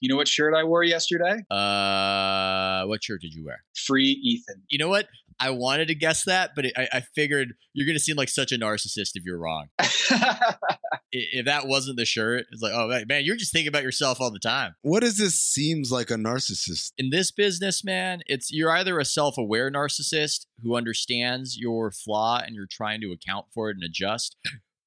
You know what shirt I wore yesterday? Uh, what shirt did you wear? Free Ethan. You know what? I wanted to guess that, but it, I, I figured you're gonna seem like such a narcissist if you're wrong. If that wasn't the shirt, it's like, oh man, you're just thinking about yourself all the time. What does this seems like a narcissist? In this business, man, it's you're either a self-aware narcissist who understands your flaw and you're trying to account for it and adjust,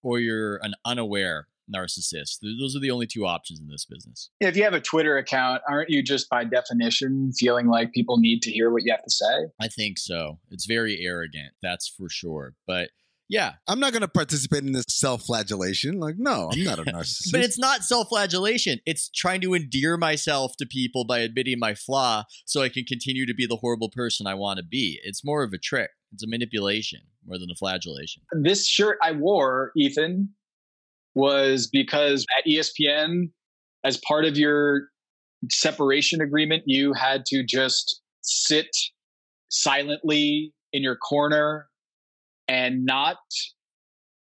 or you're an unaware narcissist. Those are the only two options in this business. if you have a Twitter account, aren't you just by definition feeling like people need to hear what you have to say? I think so. It's very arrogant, that's for sure. But yeah, I'm not going to participate in this self-flagellation. Like, no, I'm not a narcissist. But it's not self flagellation. It's trying to endear myself to people by admitting my flaw so I can continue to be the horrible person I want to be. It's more of a trick, it's a manipulation more than a flagellation. This shirt I wore, Ethan, was because at ESPN, as part of your separation agreement, you had to just sit silently in your corner and not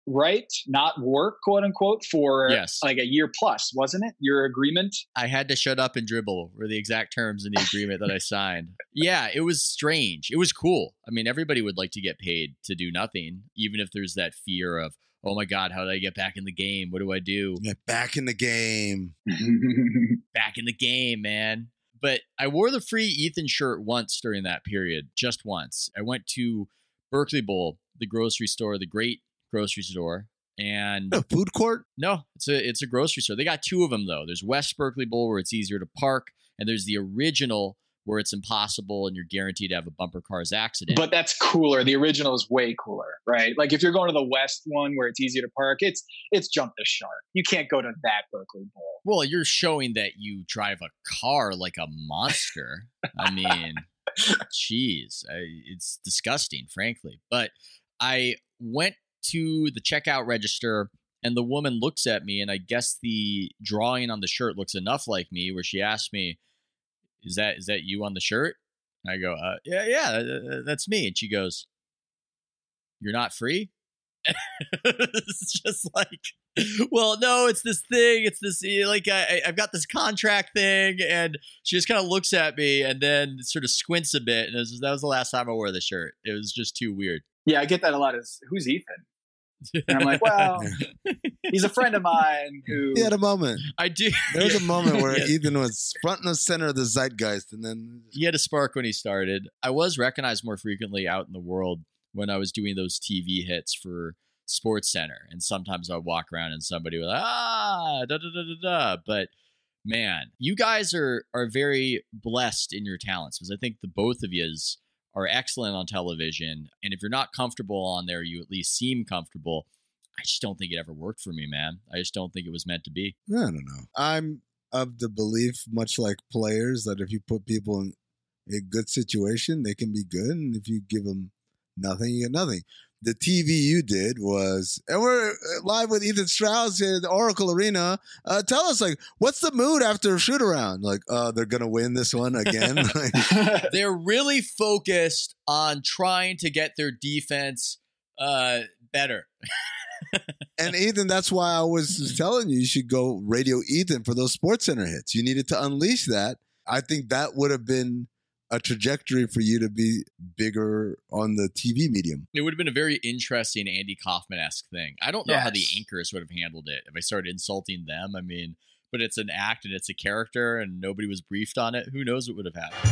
write, not work, quote unquote, for Yes. like a year plus, wasn't it? Your agreement? I had to shut up and dribble were the exact terms in the agreement that I signed. Yeah, it was strange. It was cool. I mean, everybody would like to get paid to do nothing, even if there's that fear of, oh my God, how do I get back in the game? What do I do? Yeah, back in the game. back in the game, man. But I wore the free Ethan shirt once during that period, just once. I went to Berkeley Bowl, the grocery store, the great grocery store, and A food court? no, it's a it's a grocery store. They got two of them though. There's West Berkeley Bowl where it's easier to park, and there's the original where it's impossible and you're guaranteed to have a bumper cars accident. but that's cooler. The original is way cooler, right? Like if you're going to the West one where it's easy to park, it's it's jump the shark. You can't go to that Berkeley Bowl. well, you're showing that you drive a car like a monster. I mean, jeez, it's disgusting, frankly. But I went to the checkout register, and the woman looks at me, and I guess the drawing on the shirt looks enough like me, where she asked me, "Is that is that you on the shirt?" And I go, uh, "Yeah, yeah, uh, that's me." And she goes, "You're not free." it's just like well no it's this thing it's this eh, like I, i've got this contract thing and she just kind of looks at me and then sort of squints a bit and was, that was the last time i wore the shirt it was just too weird Yeah, I get that a lot. Is who's Ethan? And I'm like, well, he's a friend of mine who. He had a moment. i do There was a moment where Yeah. Ethan was front and center of the zeitgeist, and then he had a spark when he started i was recognized more frequently out in the world when i was doing those tv hits for sports center and sometimes i'd walk around and somebody would like, ah da da da da da but man you guys are are very blessed in your talents because i think the both of yous are excellent on television and if you're not comfortable on there you at least seem comfortable i just don't think it ever worked for me man i just don't think it was meant to be I don't know. I'm of the belief, much like players, that if you put people in a good situation, they can be good, and if you give them nothing, you get nothing. The TV you did was, and we're uh, live with Ethan Strauss here at the Oracle Arena. Uh, tell us, like, what's the mood after a shoot around? Like, uh, they're gonna win this one again. They're really focused on trying to get their defense uh, better. and Ethan, that's why I was telling you you should go Radio Ethan for those Sports Center hits. You needed to unleash that. I think that would have been a trajectory for you to be bigger on the TV medium. It would have been a very interesting Andy Kaufman esque thing. I don't know how the anchors would have handled it if I started insulting them. I mean, but it's an act and it's a character, and nobody was briefed on it. Who knows what would have happened?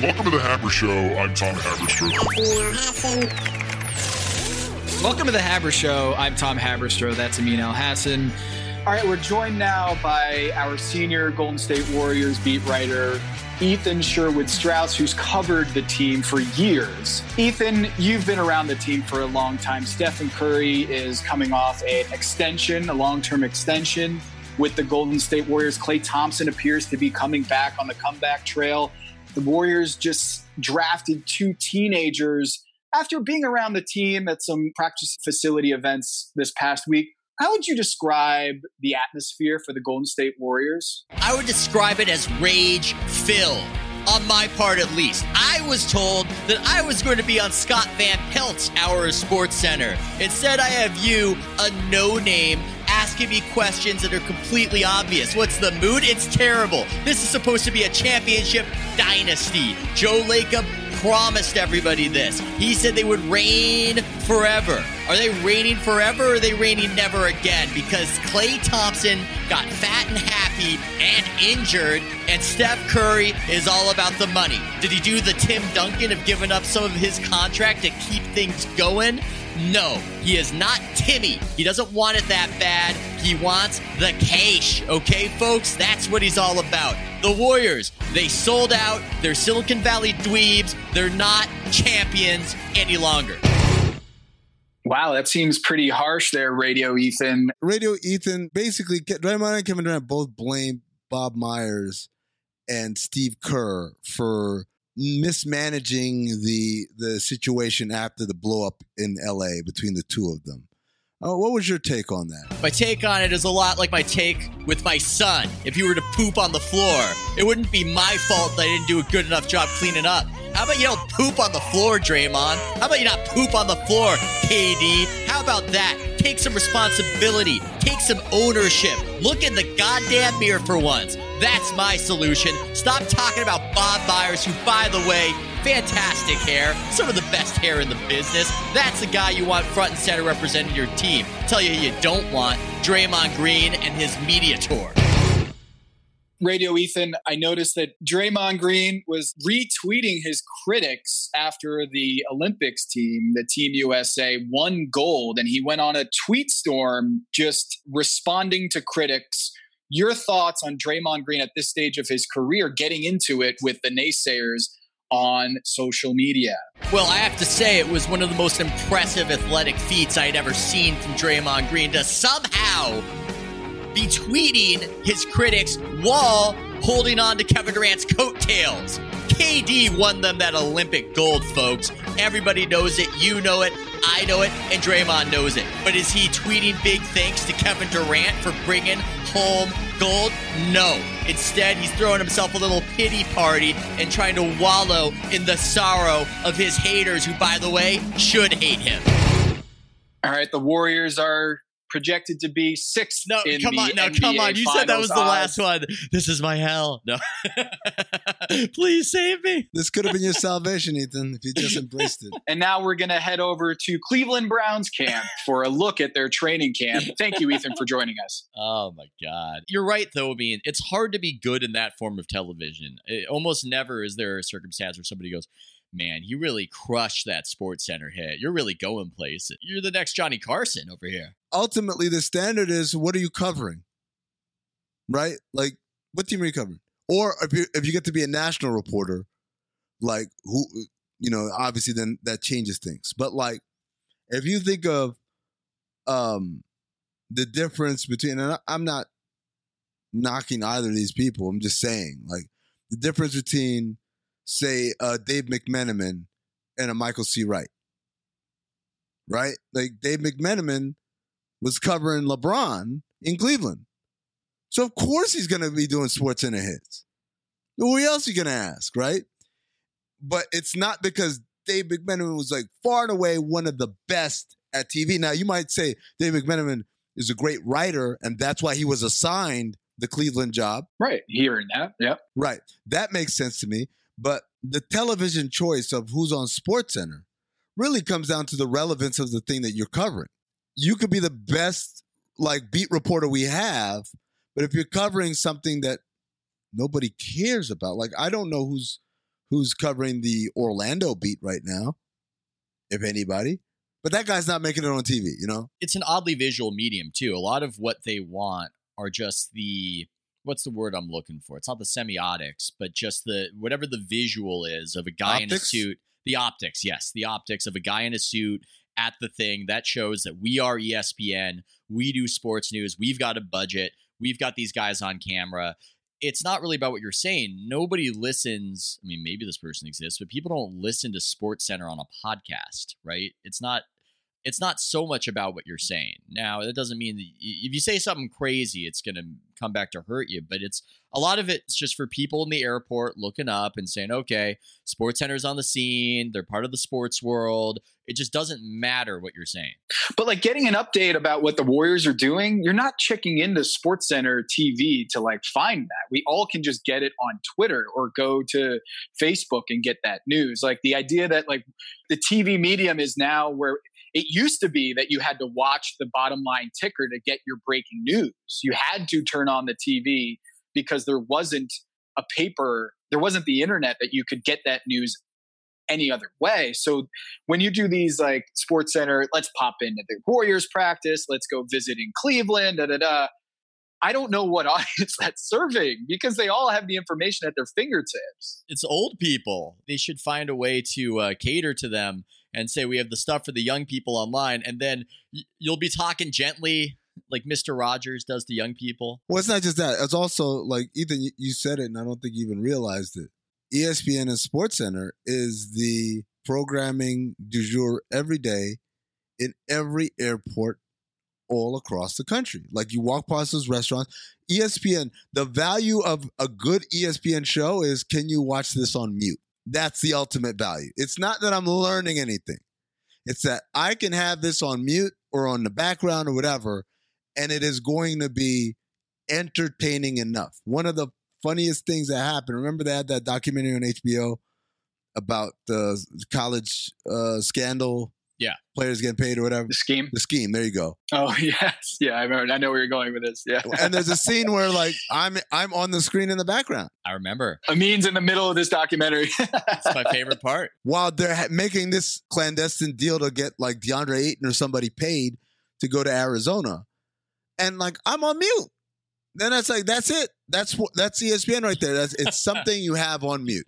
Welcome to the Haber Show. I'm Tom Haberstroh. Welcome to the Haber Show. I'm Tom Haberstroh. That's Amin Elhassan. All right, we're joined now by our senior Golden State Warriors beat writer, Ethan Sherwood Strauss, who's covered the team for years. Ethan, you've been around the team for a long time. Stephen Curry is coming off an extension, a long term extension with the Golden State Warriors. Klay Thompson appears to be coming back on the comeback trail. The Warriors just drafted two teenagers after being around the team at some practice facility events this past week. How would you describe the atmosphere for the Golden State Warriors? I would describe it as rage filled. on my part at least. I was told that I was going to be on Scott Van Pelt's Hour of Sports Center. Instead, I have you, a no name, asking me questions that are completely obvious. What's the mood? It's terrible. This is supposed to be a championship dynasty. Joe Lacob promised everybody this. He said they would reign forever. Are they reigning forever or are they reigning never again? Because Klay Thompson got fat and happy and injured, and Steph Curry is all about the money. Did he do the Tim Duncan of giving up some of his contract to keep things going? No, he is not Timmy. He doesn't want it that bad. He wants the cash. Okay, folks? That's what he's all about. The Warriors, they sold out. They're Silicon Valley dweebs. They're not champions any longer. Wow, that seems pretty harsh there, Radio Ethan. Radio Ethan, basically, Draymond and Kevin Durant both blame Bob Myers and Steve Kerr for mismanaging the the situation after the blow up in LA between the two of them. Uh, what was your take on that? My take on it is a lot like my take with my son. If you were to poop on the floor, it wouldn't be my fault that I didn't do a good enough job cleaning up. How about you don't poop on the floor, Draymond? How about you not poop on the floor, KD? How about that? Take some responsibility. Take some ownership. Look in the goddamn mirror for once. That's my solution. Stop talking about Bob Myers, who, by the way, fantastic hair, some of the best hair in the business. That's the guy you want front and center representing your team. Tell you who you don't want Draymond Green and his media tour. Radio Ethan, I noticed that Draymond Green was retweeting his critics after the Olympics team, the Team USA, won gold, and he went on a tweet storm just responding to critics. Your thoughts on Draymond Green at this stage of his career, getting into it with the naysayers on social media? Well, I have to say, it was one of the most impressive athletic feats I had ever seen from Draymond Green to somehow be tweeting his critics while holding on to Kevin Durant's coattails. KD won them that Olympic gold, folks. Everybody knows it. You know it. I know it. And Draymond knows it. But is he tweeting big thanks to Kevin Durant for bringing home gold? No. Instead, he's throwing himself a little pity party and trying to wallow in the sorrow of his haters, who, by the way, should hate him. All right, the Warriors are projected to be sixth. No, in come the on, no, NBA come on. You said that was the last one. This is my hell. No, please save me. This could have been your salvation, Ethan, if you just embraced it. And now we're going to head over to Cleveland Browns camp for a look at their training camp. Thank you, Ethan, for joining us. Oh my god, you're right though. I mean, it's hard to be good in that form of television. It, almost never is there a circumstance where somebody goes. Man, you really crushed that Sports Center hit. You're really going places. You're the next Johnny Carson over here. Ultimately, the standard is what are you covering? Right? Like, what team are you covering? Or if you if you get to be a national reporter, like who you know, obviously then that changes things. But like if you think of um the difference between and I'm not knocking either of these people, I'm just saying, like the difference between say uh Dave McMenamin and a Michael C. Wright. Right? Like Dave McMenamin was covering LeBron in Cleveland. So of course he's gonna be doing sports center hits. Who else are you gonna ask, right? But it's not because Dave McMenamin was like far and away one of the best at TV. Now you might say Dave McMenamin is a great writer, and that's why he was assigned the Cleveland job. Right. Hearing that. Yep. Right. That makes sense to me. But the television choice of who's on Sports Center really comes down to the relevance of the thing that you're covering. You could be the best like beat reporter we have, but if you're covering something that nobody cares about, like I don't know who's who's covering the Orlando beat right now, if anybody. But that guy's not making it on TV, you know? it's an oddly visual medium too. A lot of what they want are just the what's the word I'm looking for? It's not the semiotics, but just the whatever the visual is of a guy in a suit. The optics, yes, the optics of a guy in a suit at the thing that shows that we are ESPN. We do sports news. We've got a budget. We've got these guys on camera. It's not really about what you're saying. Nobody listens. I mean, maybe this person exists, but people don't listen to Sports Center on a podcast, right? It's not it's not so much about what you're saying. Now, that doesn't mean that if you say something crazy, it's going to come back to hurt you, but it's a lot of it's just for people in the airport looking up and saying, okay, Sports Center's on the scene, they're part of the sports world. It just doesn't matter what you're saying. But like getting an update about what the Warriors are doing, you're not checking into Sports Center TV to like find that. We all can just get it on Twitter or go to Facebook and get that news. Like the idea that like the TV medium is now where it used to be that you had to watch the bottom line ticker to get your breaking news. You had to turn on the TV because there wasn't a paper, there wasn't the internet that you could get that news any other way. So when you do these like Sports Center, let's pop into the Warriors practice, let's go visit in Cleveland, da da da. I don't know what audience that's serving because they all have the information at their fingertips. It's old people. They should find a way to uh, cater to them and say we have the stuff for the young people online, and then you'll be talking gently like Mr. Rogers does to young people. Well, it's not just that. It's also like Ethan, you- said it, and I don't think you even realized it. ESPN and Sports Center is the programming du jour every day in every airport all across the country. Like you walk past those restaurants, ESPN. The value of a good ESPN show is can you watch this on mute? That's the ultimate value. It's not that I'm learning anything. It's that I can have this on mute or on the background or whatever, and it is going to be entertaining enough. One of the funniest things that happened. Remember they had that documentary on HBO about the college uh, scandal. Yeah. players getting paid or whatever. The scheme. The scheme. There you go. Oh yes, yeah. I remember. I know where you're going with this. Yeah. And there's a scene where like I'm I'm on the screen in the background I remember. Amin's in the middle of this documentary. It's my favorite part. while they're ha- making this clandestine deal to get like DeAndre Ayton or somebody paid to go to Arizona, and like I'm on mute. Then that's like that's it. That's what that's ESPN right there. That's it's something you have on mute.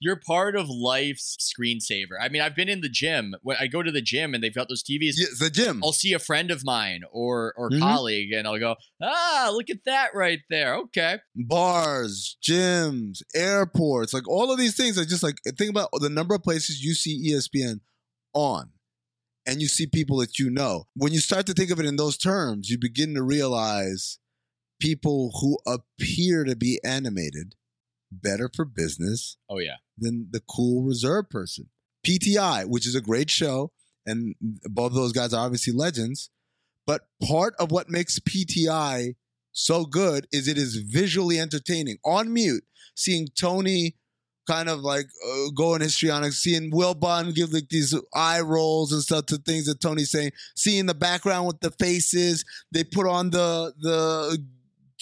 You're part of life's screensaver. I mean, I've been in the gym. When I go to the gym and they've got those TVs. Yeah, the gym. I'll see a friend of mine or or Mhm. colleague, and I'll go, ah, look at that right there. Okay, bars, gyms, airports, like all of these things are just like think about the number of places you see ESPN on and you see people that you know. When you start to think of it in those terms, you begin to realize people who appear to be animated better for business oh yeah, than the cool reserve person. PTI, which is a great show, and both of those guys are obviously legends. But part of what makes PTI so good is it is visually entertaining. On mute, seeing Tony kind of like uh, go in histrionic, seeing Wilbon give like these eye rolls and stuff to things that Tony's saying, seeing the background with the faces, they put on the the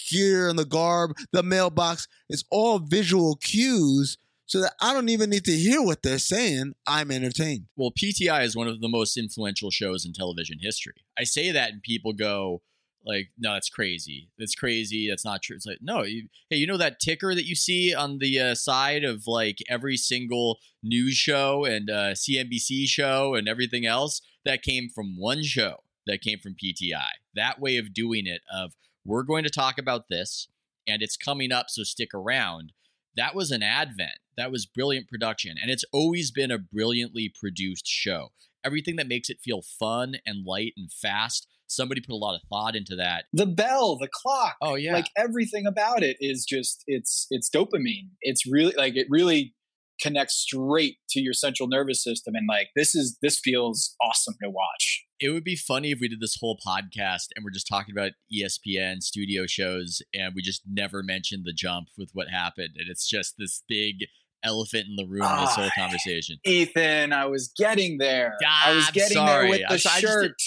gear and the garb, the mailbox. It's all visual cues so that I don't even need to hear what they're saying. I'm entertained. well, PTI is one of the most influential shows in television history. I say that, and people go, like, no, that's crazy. That's crazy. That's not true. It's like, no, you, hey, you know that ticker that you see on the uh, side of like every single news show and uh, CNBC show and everything else? That came from one show that came from PTI. That way of doing it, of we're going to talk about this and it's coming up, so stick around. That was an advent. That was brilliant production. And it's always been a brilliantly produced show. Everything that makes it feel fun and light and fast, somebody put a lot of thought into that. the bell, the clock. Oh, yeah. Like everything about it is just it's it's dopamine. It's really like it really connects straight to your central nervous system and like this is this feels awesome to watch. It would be funny if we did this whole podcast and we're just talking about ESPN studio shows and we just never mentioned the jump with what happened. And it's just this big elephant in the room in this Ah, whole conversation. Ethan, I was getting there. Ah, I was getting sorry. there with I- the I just shirt.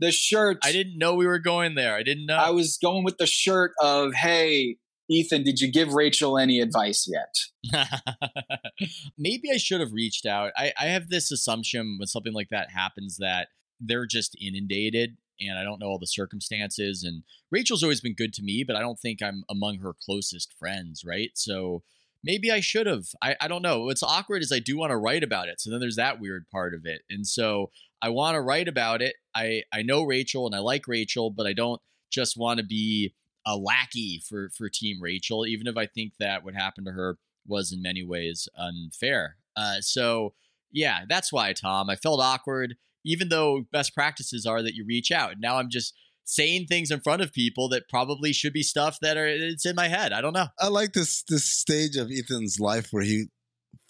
the shirt. I didn't know we were going there. I didn't know. I was going with the shirt of, hey, Ethan, did you give Rachel any advice yet? Maybe I should have reached out. I, I have this assumption when something like that happens that they're just inundated and I don't know all the circumstances. And Rachel's always been good to me, but I don't think I'm among her closest friends, right? So maybe I should have. I, I don't know. What's awkward is I do want to write about it. So then there's that weird part of it. And so I want to write about it. I, I know Rachel and I like Rachel, but I don't just want to be a lackey for for Team Rachel, even if I think that what happened to her was in many ways unfair. Uh, so yeah, that's why Tom. I felt awkward. Even though best practices are that you reach out. Now I'm just saying things in front of people that probably should be stuff that are it's in my head. I don't know. I like this this stage of Ethan's life where he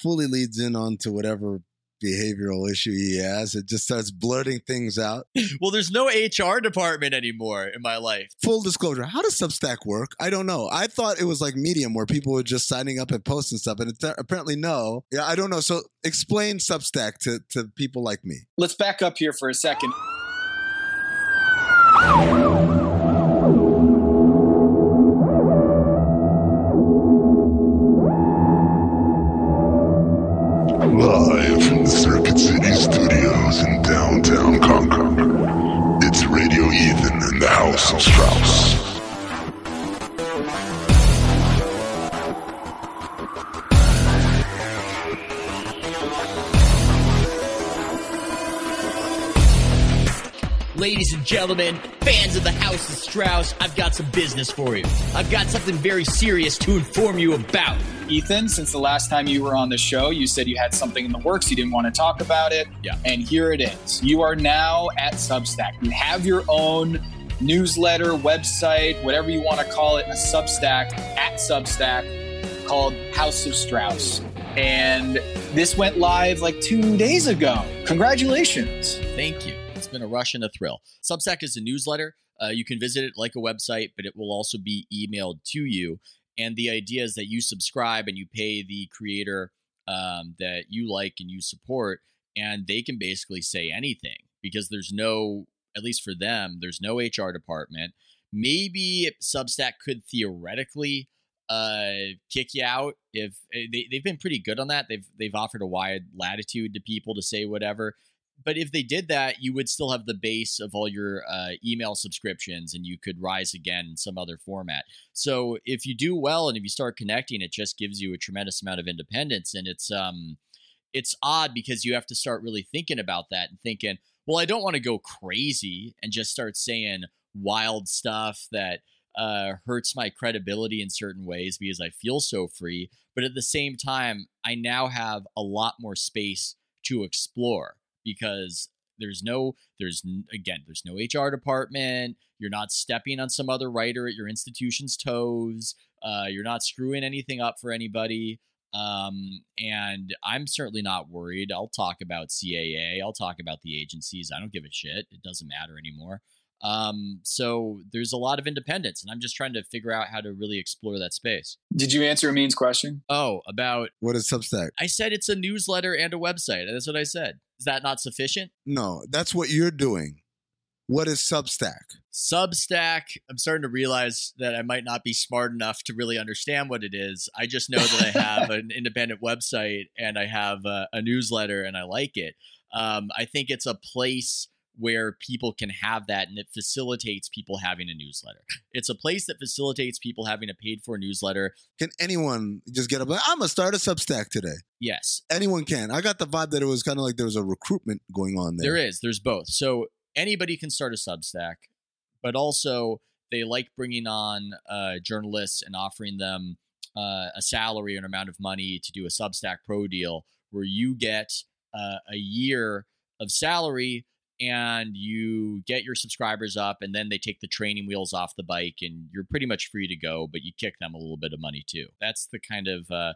fully leads in onto whatever behavioral issue he has. It just starts blurting things out. Well, there's no HR department anymore in my life. Full disclosure, how does Substack work? I don't know. I thought it was like Medium where people were just signing up and posting stuff, and it's apparently no. Yeah, I don't know. So explain Substack to, to people like me. Let's back up here for a second. House of Strauss. Ladies and gentlemen, fans of the House of Strauss, I've got some business for you. I've got something very serious to inform you about. Ethan, since the last time you were on the show, you said you had something in the works. You didn't want to talk about it. Yeah. And here it is. You are now at Substack. You have your own newsletter, website, whatever you want to call it, a Substack at Substack called House of Strauss. And this went live like two days ago. Congratulations. Thank you. It's been a rush and a thrill. Substack is a newsletter. Uh, you can visit it like a website, but it will also be emailed to you. And the idea is that you subscribe and you pay the creator um, that you like and you support, and they can basically say anything because there's no, at least for them, there's no HR department. Maybe Substack could theoretically uh, kick you out if eh, they, they've been pretty good on that. They've they've offered a wide latitude to people to say whatever but if they did that, you would still have the base of all your uh, email subscriptions, and you could rise again in some other format. So if you do well, and if you start connecting, it just gives you a tremendous amount of independence, and it's um, it's odd because you have to start really thinking about that and thinking, well, I don't want to go crazy and just start saying wild stuff that uh, hurts my credibility in certain ways because I feel so free. But at the same time, I now have a lot more space to explore because there's no there's again there's no hr department you're not stepping on some other writer at your institution's toes uh, you're not screwing anything up for anybody um, and i'm certainly not worried i'll talk about caa i'll talk about the agencies i don't give a shit it doesn't matter anymore um, so there's a lot of independence, and I'm just trying to figure out how to really explore that space. Did you answer Amin's question? Oh, about What is Substack? I said it's a newsletter and a website. That's what I said. Is that not sufficient? No, that's what you're doing. What is Substack? Substack, I'm starting to realize that I might not be smart enough to really understand what it is. I just know that I have an independent website and I have a, a newsletter and I like it. Um, I think it's a place where people can have that and it facilitates people having a newsletter. It's a place that facilitates people having a paid for newsletter. Can anyone just get up? like, I'm gonna start a Substack today. Yes, Anyone can. I got the vibe that it was kind of like there was a recruitment going on there. there is. There's both. So anybody can start a Substack, but also they like bringing on uh, journalists and offering them uh, a salary or an amount of money to do a Substack Pro deal where you get uh, a year of salary and you get your subscribers up and then they take the training wheels off the bike and you're pretty much free to go but you kick them a little bit of money too. That's the kind of uh,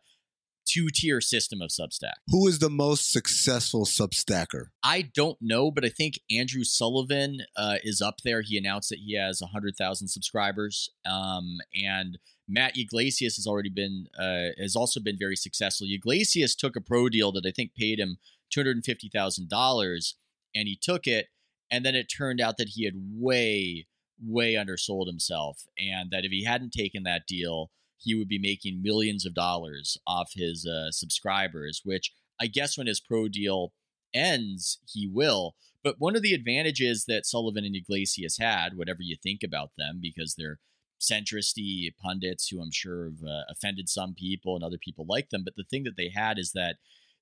two tier system of substack. Who is the most successful Substacker? i don't know but i think andrew sullivan uh, is up there. He announced that he has 100000 subscribers um, and matt Yglesias has already been uh, has also been very successful. Yglesias took a pro deal that i think paid him $250000 and he took it and then it turned out that he had way way undersold himself and that if he hadn't taken that deal he would be making millions of dollars off his uh, subscribers which i guess when his pro deal ends he will. But one of the advantages that sullivan and Yglesias had whatever you think about them because they're centristy pundits who i'm sure have uh, offended some people and other people like them but the thing that they had is that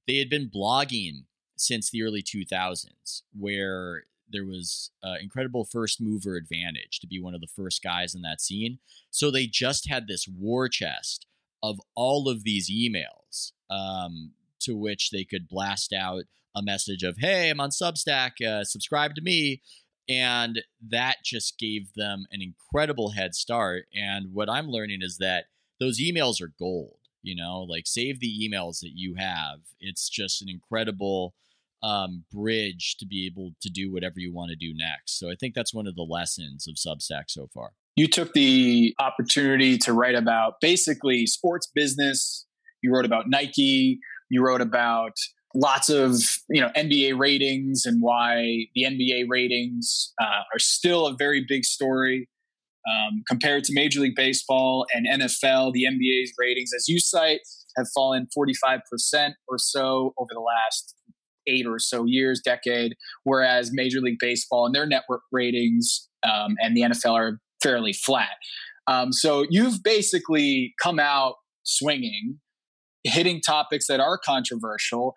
they had been blogging since the early 2000s, where there was uh, incredible first mover advantage to be one of the first guys in that scene. So they just had this war chest of all of these emails um, to which they could blast out a message of, "Hey, I'm on Substack. Uh, subscribe to me." And that just gave them an incredible head start. And what I'm learning is that those emails are gold. You know, like save the emails that you have. It's just an incredible um, bridge to be able to do whatever you want to do next. So I think that's one of the lessons of Substack so far. You took the opportunity to write about basically sports business. You wrote about Nike. You wrote about lots of you know NBA ratings and why the NBA ratings uh, are still a very big story um, compared to Major League Baseball and NFL. The NBA's ratings, as you cite, have fallen 45% or so over the last eight or so years, decade, whereas Major League Baseball and their network ratings um, and the NFL are fairly flat. Um, so you've basically come out swinging, hitting topics that are controversial.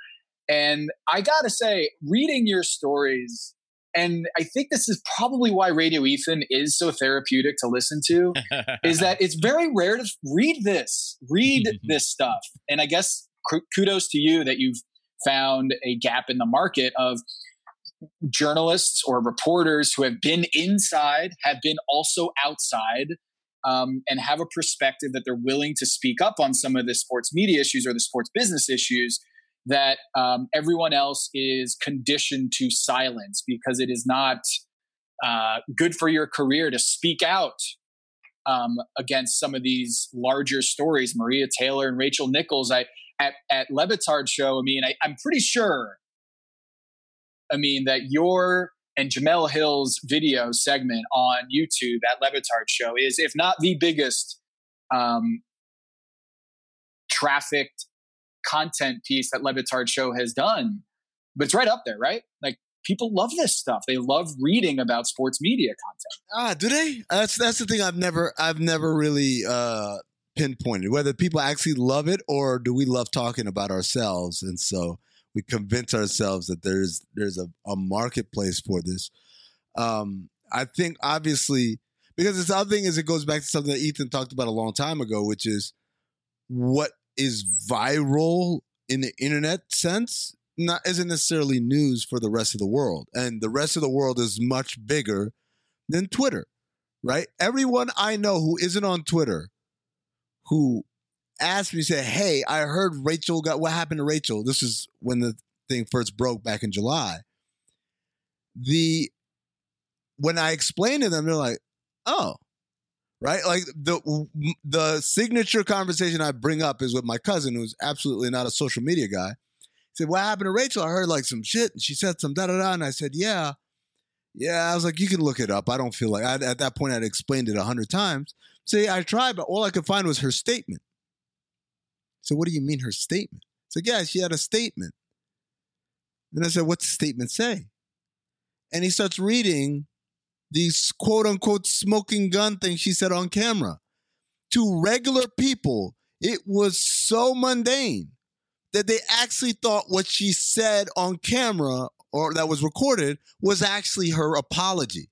And I gotta say, reading your stories, and I think this is probably why Radio Ethan is so therapeutic to listen to, is that it's very rare to read this, read this stuff. And I guess kudos to you that you've found a gap in the market of journalists or reporters who have been inside, have been also outside, um, and have a perspective that they're willing to speak up on some of the sports media issues or the sports business issues that um, everyone else is conditioned to silence because it is not uh, good for your career to speak out um, against some of these larger stories. Maria Taylor and Rachel Nichols. I at at Le Batard show. I mean, I, I'm pretty sure. I mean that your and Jemele Hill's video segment on YouTube at Le Batard show is, if not the biggest, um, trafficked content piece that Le Batard show has done. But it's right up there, right? Like people love this stuff. They love reading about sports media content. Ah, do they? That's that's the thing I've never I've never really uh pinpointed whether people actually love it or do we love talking about ourselves. And so we convince ourselves that there's there's a, a marketplace for this. Um i think obviously because the other thing is it goes back to something that ethan talked about a long time ago which is what is viral in the internet sense not isn't necessarily news for the rest of the world. And the rest of the world is much bigger than twitter right? Everyone i know who isn't on twitter who asked me, said, Hey, I heard Rachel got what happened to Rachel. This is when the thing first broke back in July. The when I explained to them, they're like, Oh, right? Like the the signature conversation I bring up is with my cousin, who's absolutely not a social media guy. He said, What happened to Rachel? I heard like some shit, and she said some da da da. And I said, Yeah. Yeah, I was like, you can look it up. I don't feel like I, at that point I'd explained it a hundred times. See, I tried, but all I could find was her statement. So, what do you mean her statement? So, yeah, she had a statement. And I said, what's the statement say? And he starts reading these quote unquote smoking gun things she said on camera. To regular people, it was so mundane that they actually thought what she said on camera or that was recorded was actually her apology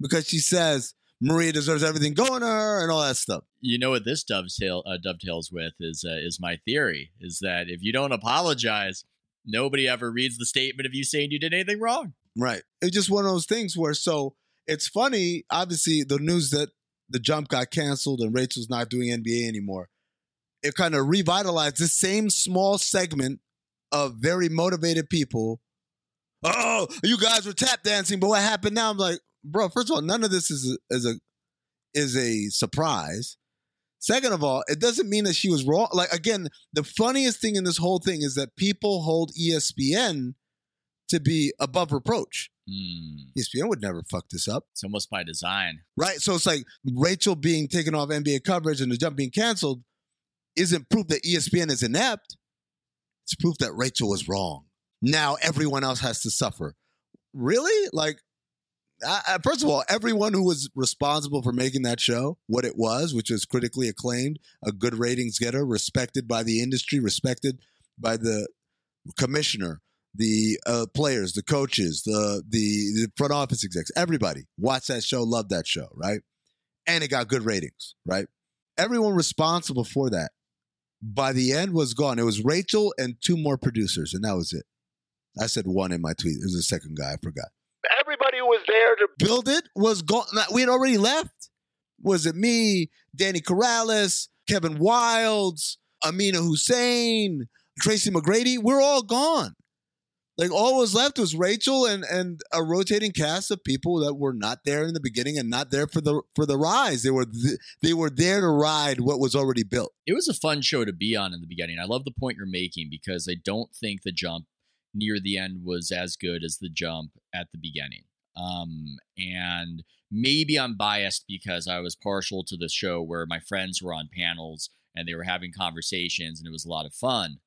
because she says, Maria deserves everything going to her and all that stuff. You know what this dovetail uh, dovetails with is uh, is my theory is that if you don't apologize, nobody ever reads the statement of you saying you did anything wrong. Right. It's just one of those things where so it's funny. Obviously, the news that the jump got canceled and Rachel's not doing NBA anymore, it kind of revitalized the same small segment of very motivated people. Oh, you guys were tap dancing, but what happened now? I'm like, bro, first of all, none of this is a, is a is a surprise. Second of all, it doesn't mean that she was wrong. Like again, the funniest thing in this whole thing is that people hold ESPN to be above reproach. Mm. ESPN would never fuck this up. It's almost by design. Right. So it's like Rachel being taken off NBA coverage and the jump being canceled isn't proof that ESPN is inept. It's proof that Rachel was wrong. Now everyone else has to suffer. Really? Like I, first of all, everyone who was responsible for making that show what it was, which was critically acclaimed, a good ratings getter, respected by the industry, respected by the commissioner, the uh, players, the coaches, the, the the front office execs, everybody watched that show, loved that show, right? And it got good ratings, right? Everyone responsible for that by the end was gone. It was Rachel and two more producers, and that was it. I said one in my tweet. It was the second guy. I forgot. Everybody who was there to Build it was gone. We had already left. Was it me, Danny Corrales, Kevin Wildes, Amina Hussein, Tracy McGrady? We're all gone. Like all was left was Rachel and and a rotating cast of people that were not there in the beginning and not there for the for the rise. They were th- they were there to ride what was already built. It was a fun show to be on in the beginning. I love the point you're making because I don't think the jump near the end was as good as the jump at the beginning. Um, and maybe I'm biased because I was partial to the show where my friends were on panels and they were having conversations and it was a lot of fun.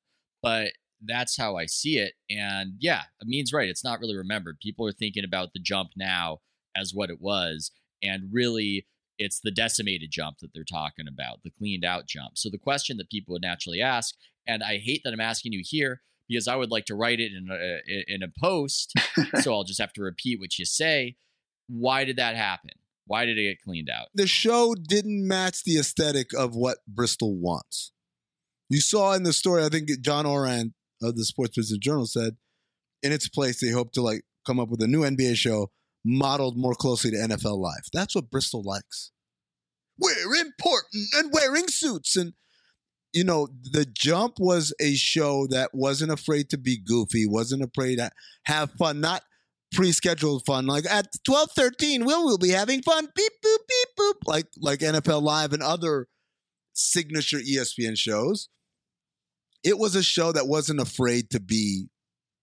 But that's how I see it. And yeah, Amin's right. It's not really remembered. People are thinking about the jump now as what it was. And really, it's the decimated jump that they're talking about, the cleaned out jump. So the question that people would naturally ask, and I hate that I'm asking you here because I would like to write it in a, in a post. so I'll just have to repeat what you say. Why did that happen? Why did it get cleaned out? The show didn't match the aesthetic of what Bristol wants. You saw in the story, I think John Ourand of the Sports Business Journal said, in its place, they hope to like come up with a new NBA show modeled more closely to NFL life. That's what Bristol likes. We're important and wearing suits. And, you know, The Jump was a show that wasn't afraid to be goofy, wasn't afraid to have fun, not pre-scheduled fun. Like at 12, 13, we'll, we'll be having fun. Beep, boop, beep, boop. Like, like NFL Live and other signature ESPN shows it was a show that wasn't afraid to be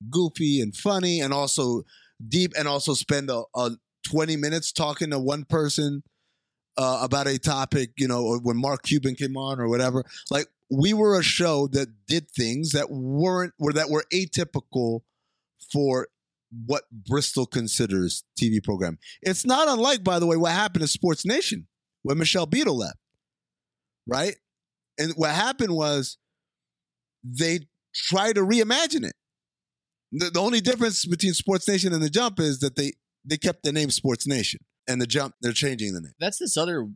goofy and funny and also deep and also spend a, a 20 minutes talking to one person uh, about a topic, you know, when Mark Cuban came on or whatever. Like we were a show that did things that weren't or that were atypical for what Bristol considers TV program. It's not unlike, by the way, what happened to Sports Nation when Michelle Beadle left, right? And what happened was they tried to reimagine it. The, the only difference between Sports Nation and the Jump is that they they kept the name Sports Nation, and the Jump they're changing the name. That's this other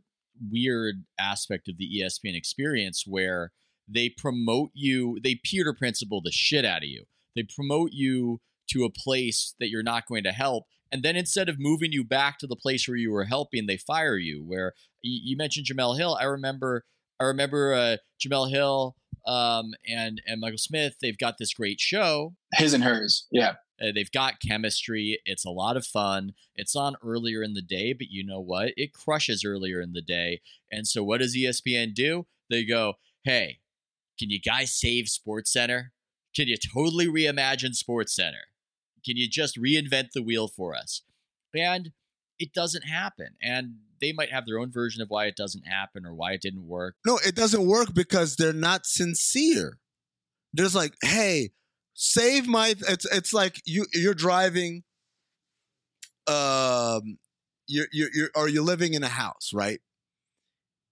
weird aspect of the ESPN experience where they promote you, they Peter principle the shit out of you. They promote you to a place that you're not going to help. And then instead of moving you back to the place where you were helping, they fire you. Where you, mentioned Jemele Hill. I remember I remember uh, Jemele Hill um, and and Michael Smith. They've got this great show. His and hers. Yeah. Uh, they've got chemistry. It's a lot of fun. It's on earlier in the day, but you know what? It crushes earlier in the day. And so, what does ESPN do? They go, "Hey, can you guys save Sports Center? Can you totally reimagine Sports Center? Can you just reinvent the wheel for us?" And it doesn't happen. And they might have their own version of why it doesn't happen or why it didn't work. No, it doesn't work because they're not sincere. There's like, hey, save my. It's it's like you you're driving. Um, you're you're, you're or you're living in a house, right?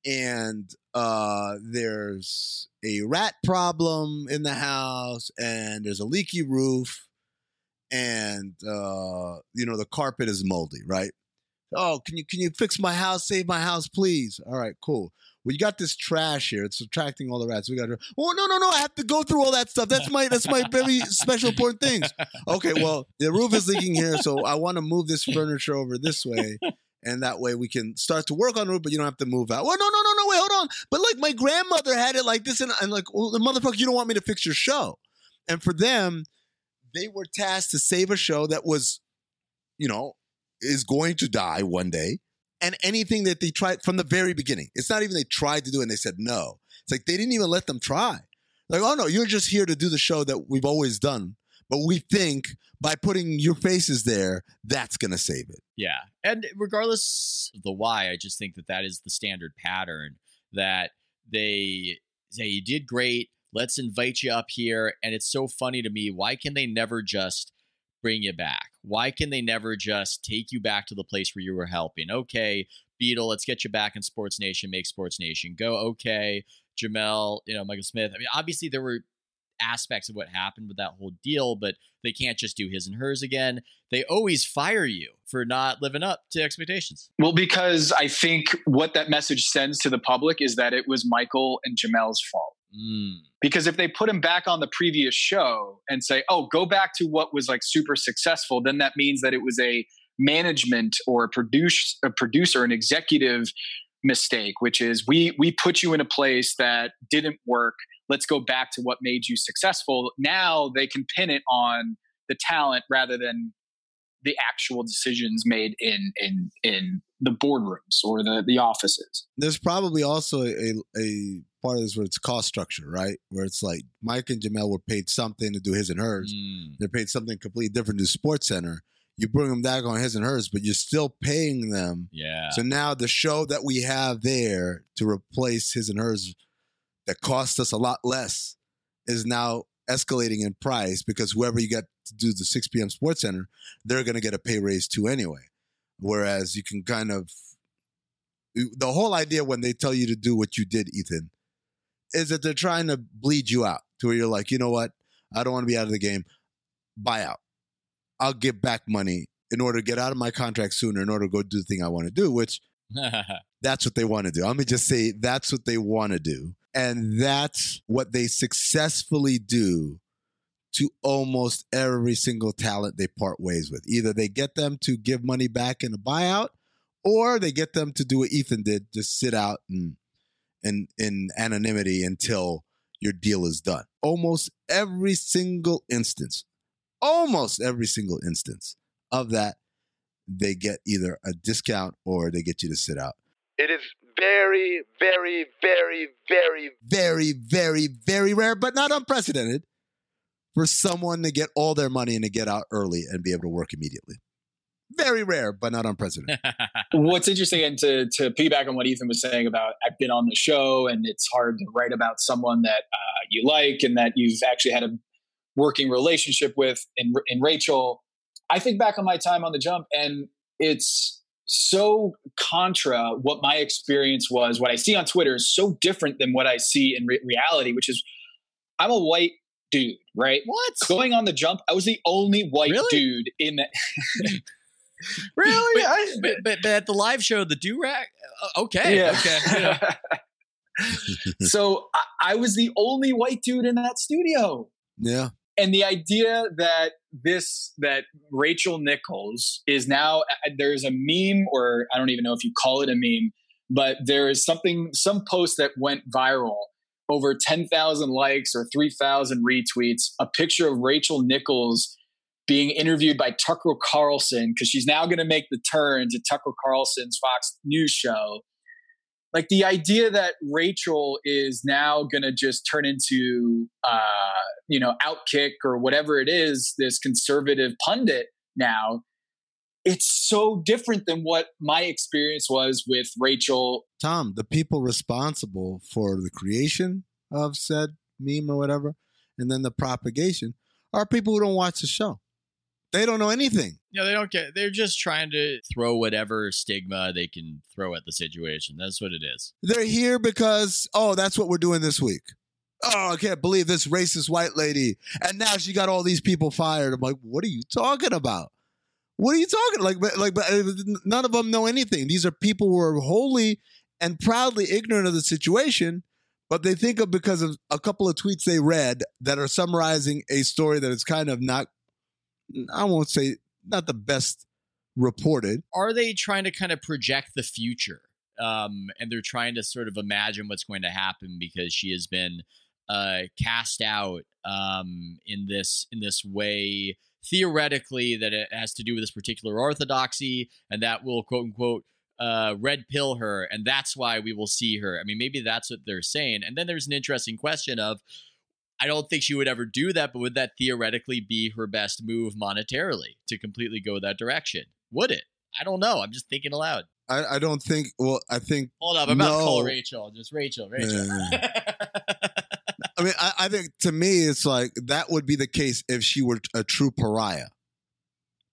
And uh, there's a rat problem in the house, and there's a leaky roof, and uh, you know the carpet is moldy, right? Oh, can you can you fix my house? Save my house, please. All right, cool. Well, you got this trash here. It's attracting all the rats. We got to. Oh no no no! I have to go through all that stuff. That's my that's my very special important things. Okay, well the roof is leaking here, so I want to move this furniture over this way, and that way we can start to work on roof. But you don't have to move out. Well, no no no no wait hold on. But like my grandmother had it like this, and, and like well, the motherfucker, you don't want me to fix your show. And for them, they were tasked to save a show that was, you know, is going to die one day. And anything that they tried from the very beginning, it's not even they tried to do it and they said no. It's like they didn't even let them try. Like, oh no, you're just here to do the show that we've always done. But we think by putting your faces there, that's going to save it. Yeah. And regardless of the why, I just think that that is the standard pattern that they say, you did great. Let's invite you up here. And it's so funny to me. Why can they never just bring you back? Why can they never just take you back to the place where you were helping? Okay, Beadle, let's get you back in Sports Nation, make Sports Nation go. Okay, Jemele, you know, Michael Smith. I mean, obviously there were aspects of what happened with that whole deal, but they can't just do his and hers again. They always fire you for not living up to expectations. Well, because I think what that message sends to the public is that it was Michael and Jemele's fault. Mm. Because if they put him back on the previous show and say, "Oh, go back to what was like super successful," then that means that it was a management or a produce a producer, an executive mistake, which is we we put you in a place that didn't work. Let's go back to what made you successful. Now they can pin it on the talent rather than the actual decisions made in in in the boardrooms or the the offices. There's probably also a a part of this where it's cost structure, right? Where it's like Mike and Jemele were paid something to do his and hers. Mm. They're paid something completely different to Sports Center. You bring them back on his and hers, but you're still paying them. Yeah. So now the show that we have there to replace his and hers that cost us a lot less is now escalating in price because whoever you get to do the 6 p.m. Sports Center, they're going to get a pay raise too anyway. Whereas you can kind of the whole idea when they tell you to do what you did, Ethan, is that they're trying to bleed you out to where you're like, you know what, I don't want to be out of the game. Buy out. I'll give back money in order to get out of my contract sooner, in order to go do the thing I want to do, which that's what they want to do. Let me just say that's what they want to do. And that's what they successfully do to almost every single talent they part ways with. Either they get them to give money back in a buyout, or they get them to do what Ethan did, just sit out and in in anonymity until your deal is done. Almost every single instance, almost every single instance of that, they get either a discount or they get you to sit out. It is very, very, very, very, Very, very, very rare, but not unprecedented for someone to get all their money and to get out early and be able to work immediately. Very rare, but not unprecedented. What's interesting, and to to piggyback on what Ethan was saying about I've been on the show, and it's hard to write about someone that uh, you like and that you've actually had a working relationship with in in Rachel. I think back on my time on the jump, and it's so contra what my experience was. What I see on Twitter is so different than what I see in re- reality, which is I'm a white dude, right? what? Going on the jump, I was the only white Really? dude in that. Really? But- I- but, but, but at the live show, the do rag. Okay. Uh, okay. yeah. so I, I was the only white dude in that studio. yeah. And the idea that this, that Rachel Nichols is now, uh, there's a meme, or I don't even know if you call it a meme, but there is something, some post that went viral over 10,000 likes or 3,000 retweets, a picture of Rachel Nichols being interviewed by Tucker Carlson because she's now going to make the turn to Tucker Carlson's Fox News show. Like the idea that Rachel is now going to just turn into, uh, you know, Outkick or whatever it is, this conservative pundit now, it's so different than what my experience was with Rachel. Tom, the people responsible for the creation of said meme or whatever, and then the propagation are people who don't watch the show. They don't know anything. No, they don't get. They're just trying to throw whatever stigma they can throw at the situation. That's what it is. They're here because, oh, that's what we're doing this week. Oh, I can't believe this racist white lady. And now she got all these people fired. I'm like, what are you talking about? What are you talking like? But like, but uh, none of them know anything. These are people who are wholly and proudly ignorant of the situation, but they think of because of a couple of tweets they read that are summarizing a story that is kind of not. I won't say not the best reported. Are they trying to kind of project the future? Um, and they're trying to sort of imagine what's going to happen because she has been uh, cast out um, in this in this way theoretically that it has to do with this particular orthodoxy and that will quote unquote uh, red pill her and that's why we will see her. I mean, maybe that's what they're saying. And then there's an interesting question of I don't think she would ever do that, but would that theoretically be her best move monetarily to completely go that direction? Would it? I don't know. I'm just thinking aloud. I, I don't think. Well, I think. Hold up, I'm about to call Rachel. Just Rachel, Rachel. Yeah. I mean, I, I think to me, it's like that would be the case if she were a true pariah,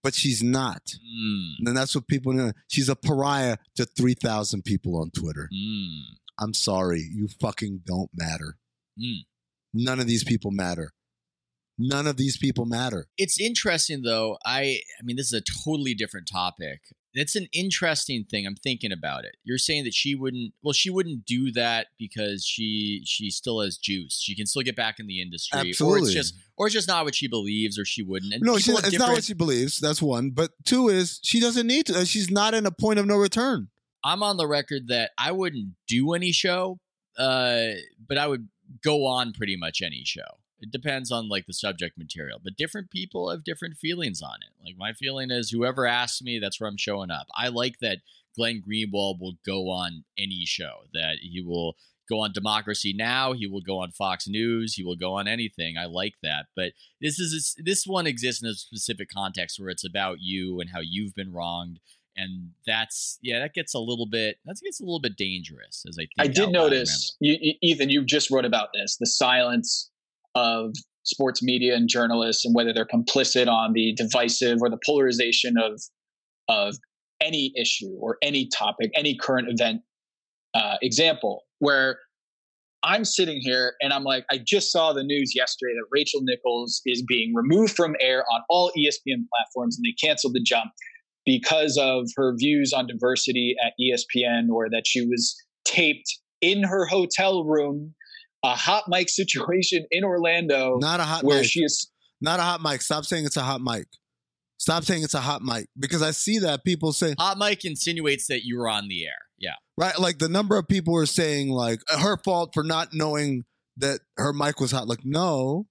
but she's not. Mm, And that's what people know. She's a pariah to 3,000 people on Twitter. mm, I'm sorry. You fucking don't matter. mm. None of these people matter. None of these people matter. It's interesting though. I I mean, this is a totally different topic. it's an interesting thing. I'm thinking about it. You're saying that she wouldn't. Well, she wouldn't do that because she she still has juice. She can still get back in the industry, or Absolutely. it's just or it's just not what she believes, or she wouldn't. And no, she, it's have not what she believes. That's one. But two is she doesn't need to. She's not in a point of no return. I'm on the record that I wouldn't do any show, uh, but I would go on pretty much any show. It depends on like the subject material, but different people have different feelings on it. Like my feeling is whoever asks me, that's where I'm showing up. I like that Glenn Greenwald will go on any show, that he will go on Democracy Now, he will go on Fox News, he will go on anything. I like that. But this is this one exists in a specific context where it's about you and how you've been wronged and that's yeah that gets a little bit that gets a little bit dangerous as i think I did notice, you, Ethan, you just wrote about this the silence of sports media and journalists and whether they're complicit on the divisive or the polarization of of any issue or any topic, any current event uh, example. Where I'm sitting here and I'm like, I just saw the news yesterday that Rachel Nichols is being removed from air on all ESPN platforms and they canceled the jump because of her views on diversity at ESPN or that she was taped in her hotel room, a hot mic situation in Orlando Not a hot where mic. she is Not a hot mic. Stop saying it's a hot mic. Stop saying it's a hot mic because I see that people say Hot mic insinuates that you were on the air. Yeah. right like the number of people are saying like uh, her fault for not knowing that her mic was hot. Like no,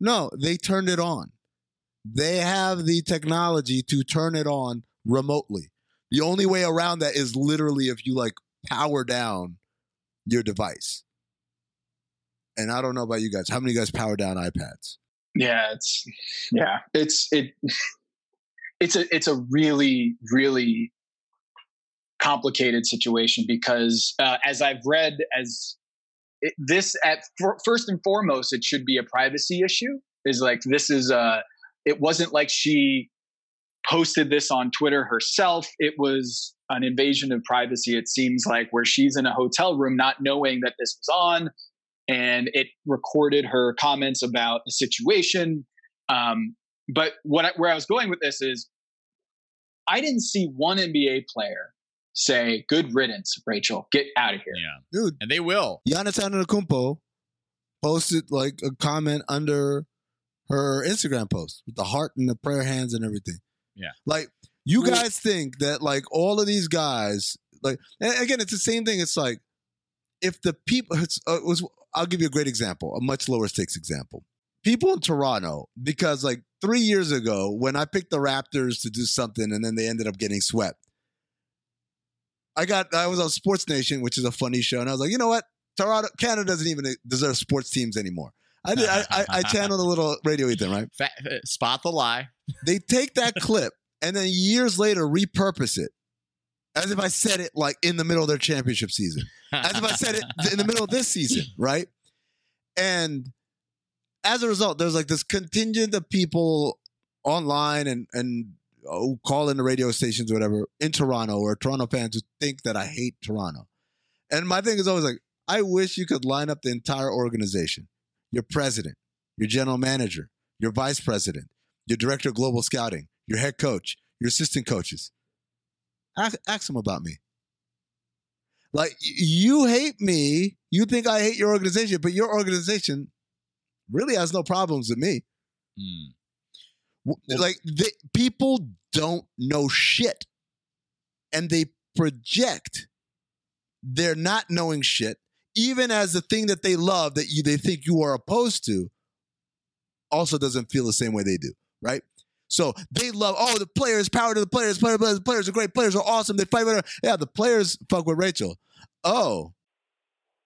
no, they turned it on. They have the technology to turn it on remotely. The only way around that is literally if you like power down your device. And I don't know about you guys. How many guys power down iPads? yeah, it's yeah, it's it it's a it's a really really complicated situation because uh, as I've read as it, this at fir- first and foremost it should be a privacy issue is like this is uh it wasn't like she posted this on Twitter herself it was an invasion of privacy it seems like where she's in a hotel room not knowing that this was on and it recorded her comments about the situation um but what I, where I was going with this is I didn't see one NBA player say good riddance Rachel get out of here Yeah. Dude, And they will. Giannis Antetokounmpo posted like a comment under her Instagram post with the heart and the prayer hands and everything. Yeah. Like you guys think that like all of these guys like and again it's the same thing it's like if the people it's, uh, it was I'll give you a great example, a much lower stakes example. People in Toronto because like 3 years ago when I picked the Raptors to do something and then they ended up getting swept. I got I was on Sports Nation, which is a funny show, and I was like, you know what? Toronto, Canada doesn't even deserve sports teams anymore. I did, I, I, I channeled a little radio Ethan, right? Uh, spot the lie. They take that clip and then years later repurpose it as if I said it like in the middle of their championship season, as if I said it in the middle of this season, right? And as a result, there's like this contingent of people online and and oh, call in the radio stations whatever in Toronto or Toronto fans who think that I hate Toronto. And my thing is always like, I wish you could line up the entire organization, your president, your general manager, your vice president, your director of global scouting, your head coach, your assistant coaches. Ask, ask them about me. Like you hate me, you think I hate your organization, but your organization really has no problems with me. Hmm. W- like they, people don't know shit and they project their not knowing shit even as the thing that they love that you they think you are opposed to also doesn't feel the same way they do right so they love oh the players power to the players players players players are great players are awesome they fight with her yeah the players fuck with rachel oh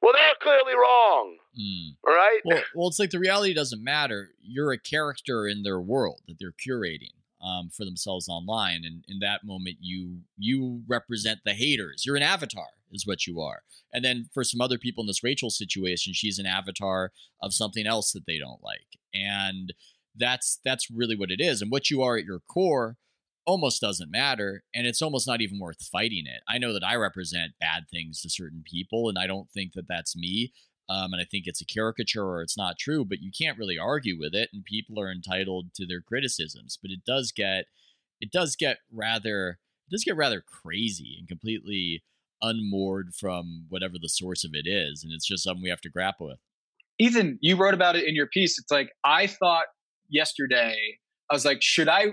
Well, they're clearly wrong, Hmm. right? Well, well, it's like the reality doesn't matter. You're a character in their world that they're curating um, for themselves online, and in that moment, you you represent the haters. You're an avatar, is what you are. And then for some other people in this Rachel situation, she's an avatar of something else that they don't like, and that's that's really what it is. And what you are at your core almost doesn't matter and it's almost not even worth fighting it i know that i represent bad things to certain people and i don't think that that's me um, and I think it's a caricature or it's not true, but you can't really argue with it, and people are entitled to their criticisms. But it does get, it does get rather it does get rather crazy and completely unmoored from whatever the source of it is, and it's just something we have to grapple with. Ethan, you wrote about it in your piece. It's like I thought yesterday. I was like, should I,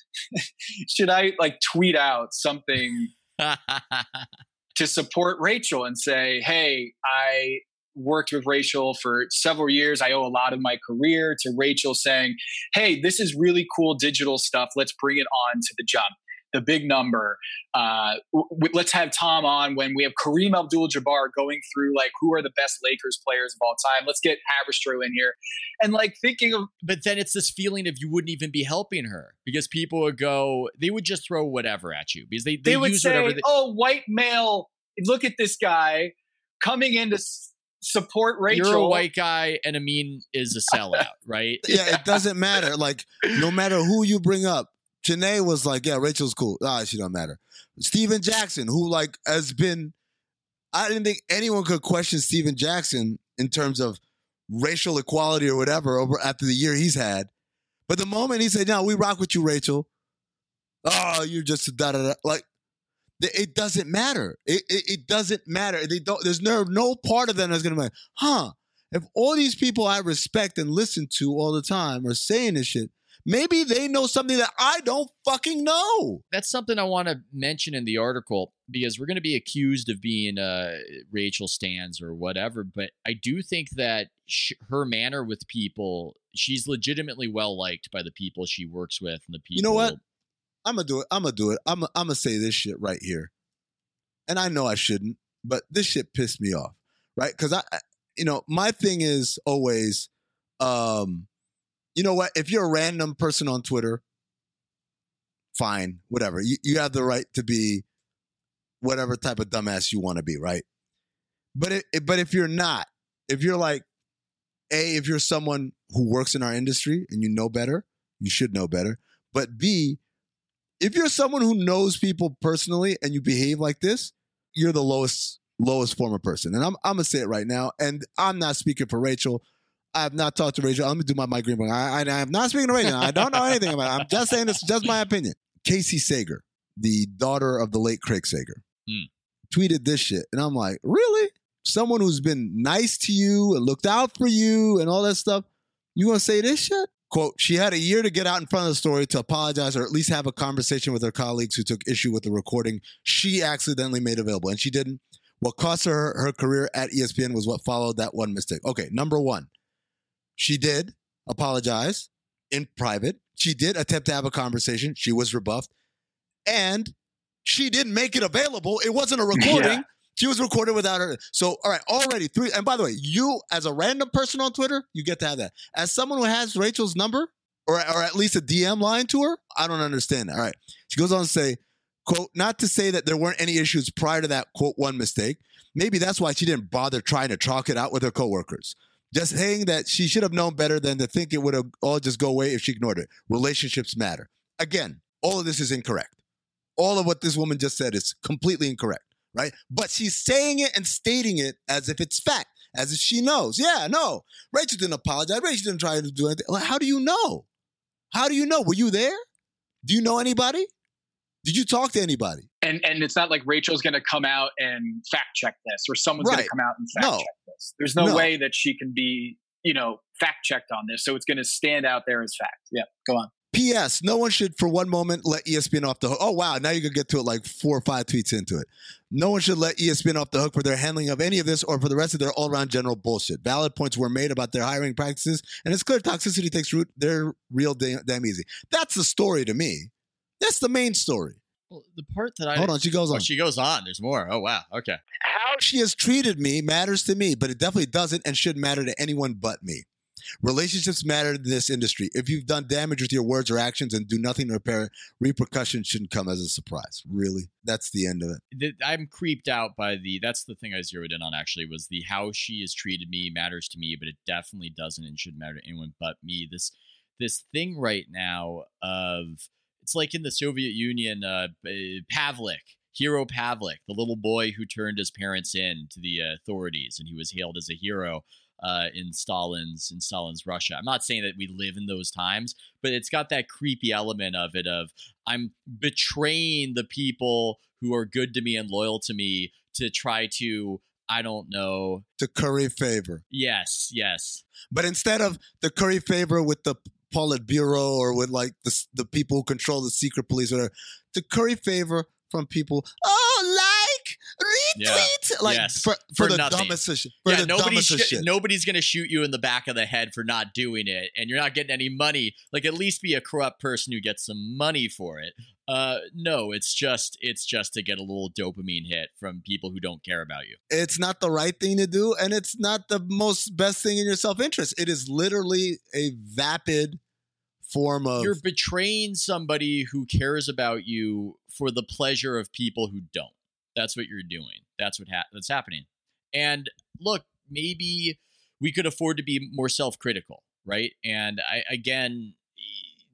should I like tweet out something to support Rachel and say, hey, I worked with Rachel for several years. I owe a lot of my career to Rachel saying, hey, this is really cool digital stuff. Let's bring it on to the jump. The big number. Uh, w- let's have Tom on when we have Kareem Abdul Jabbar going through like who are the best Lakers players of all time. Let's get Haberstroh in here. And like thinking of but then it's this feeling of you wouldn't even be helping her because people would go, they would just throw whatever at you because they, they, they would use say, whatever. They, "Oh, white male, look at this guy coming in to s- support Rachel." You're a white guy, and Amin is a sellout, right? yeah, it doesn't matter. Like, no matter who you bring up, Janae was like, yeah, Rachel's cool. Ah, she don't matter. Stephen Jackson, who like has been, I didn't think anyone could question Stephen Jackson in terms of racial equality or whatever over after the year he's had. But the moment he said, "No, we rock with you, Rachel," oh, you're just da da da. Like, it doesn't matter. It, it it doesn't matter. They don't. There's no no part of them that's gonna be like, huh? If all these people I respect and listen to all the time are saying this shit, maybe they know something that I don't fucking know. That's something I want to mention in the article because we're going to be accused of being uh, Rachel stands or whatever. But I do think that sh- her manner with people, she's legitimately well liked by the people she works with and the people. You know what? I'm gonna do it. I'm gonna do it. I'm I'm gonna say this shit right here, and I know I shouldn't, but this shit pissed me off, right? Because I- you know, my thing is always, um, you know what? If you're a random person on Twitter, fine, whatever. You you have the right to be whatever type of dumbass you want to be, right? But it, but if you're not, if you're like, a, if you're someone who works in our industry and you know better, you should know better. But B, if you're someone who knows people personally and you behave like this, you're the lowest lowest form of person. And I'm I'm gonna say it right now. And I'm not speaking for Rachel. I have not talked to Rachel. Let me do my migraine. book. I, I, I am not speaking to Rachel. I don't know anything about it. I'm just saying this is just my opinion. Kacy Sager, the daughter of the late Craig Sager, Hmm. tweeted this shit. And I'm like, really? Someone who's been nice to you and looked out for you and all that stuff, you gonna say this shit? Quote, she had a year to get out in front of the story to apologize or at least have a conversation with her colleagues who took issue with the recording she accidentally made available. And she didn't. What cost her her career at ESPN was what followed that one mistake. Okay, number one, she did apologize in private. She did attempt to have a conversation. She was rebuffed. And she didn't make it available. It wasn't a recording. Yeah. She was recorded without her. So, all right, already three. And by the way, you as a random person on Twitter, you get to have that. As someone who has Rachel's number or, or at least a DM line to her, I don't understand that. All right. She goes on to say, quote, not to say that there weren't any issues prior to that, quote, one mistake. Maybe that's why she didn't bother trying to chalk it out with her coworkers. Just saying that she should have known better than to think it would have all just go away if she ignored it. Relationships matter. Again, all of this is incorrect. All of what this woman just said is completely incorrect, right? But she's saying it and stating it as if it's fact, as if she knows. Yeah, no, Rachel didn't apologize. Rachel didn't try to do anything. How do you know? How do you know? Were you there? Do you know anybody? Did you talk to anybody? and and it's not like Rachel's going to come out and fact check this, or someone's going to come out and fact No. check this. There's no, No. way that she can be, you know, fact checked on this. So it's going to stand out there as fact. Yeah, go on. P.S. No one should for one moment let ESPN off the hook. Oh, wow. Now you can get to it like four or five tweets into it. No one should let ESPN off the hook for their handling of any of this or for the rest of their all around general bullshit. Valid points were made about their hiring practices, and it's clear toxicity takes root. They're real damn, damn easy. That's the story to me. That's the main story. Well, the part that I Hold on. She goes Oh, on. she goes on. There's more. Oh wow. Okay. How she has treated me matters to me, but it definitely doesn't and shouldn't matter to anyone but me. Relationships matter in this industry. If you've done damage with your words or actions and do nothing to repair it, repercussions shouldn't come as a surprise. Really? That's the end of it. I'm creeped out by the. That's the thing I zeroed in on. Actually, was the how she has treated me matters to me, but it definitely doesn't and shouldn't matter to anyone but me. This this thing right now of it's like in the Soviet Union, uh, uh, Pavlik, hero Pavlik, the little boy who turned his parents in to the authorities, and he was hailed as a hero. uh, in Stalin's in Stalin's Russia. I'm not saying that we live in those times, but it's got that creepy element of it of I'm betraying the people who are good to me and loyal to me to try to I don't know. To curry favor. Yes, yes. But instead of the curry favor with the Politburo or with like the the people who control the secret police whatever, to curry favor from people. Oh, retweet, Yeah. like Yes. for, for, For the nothing. dumbest shit. For yeah, dumbest sh- shit. nobody's gonna shoot you in the back of the head for not doing it, and you're not getting any money. Like at least be a corrupt person who gets some money for it. Uh, no, it's just it's just to get a little dopamine hit from people who don't care about you. it's not the right thing to do, and it's not the most best thing in your self interest. It is literally a vapid form of You're betraying somebody who cares about you for the pleasure of people who don't. That's what you're doing. That's what ha- that's happening. And look, maybe we could afford to be more self-critical, right? And I again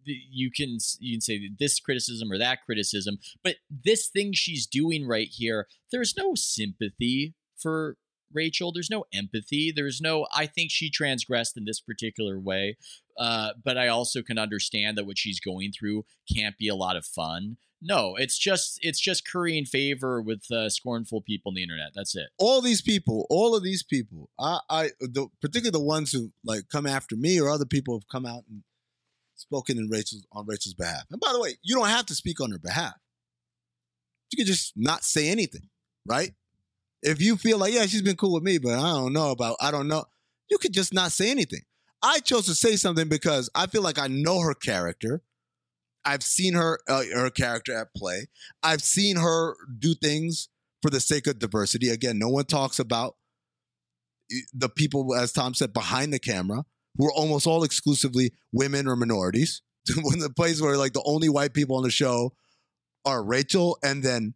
you can you can say this criticism or that criticism, but this thing she's doing right here, there's no sympathy for Rachel. There's no empathy. There's no I think she transgressed in this particular way. Uh, but I also can understand that what she's going through can't be a lot of fun. No, it's just it's just currying favor with uh, scornful people on the internet. That's it. all these people, all of these people, I, I, the, particularly the ones who like come after me or other people have come out and spoken in Rachel's on Rachel's behalf. And by the way, you don't have to speak on her behalf. You can just not say anything, right? If you feel like, yeah, she's been cool with me, but I don't know about, I don't know, you could just not say anything. I chose to say something because I feel like I know her character. I've seen her uh, her character at play. I've seen her do things for the sake of diversity. Again, no one talks about eh, the people, as Tom said, behind the camera, who are almost all exclusively women or minorities. when the place where like the only white people on the show are Rachel and then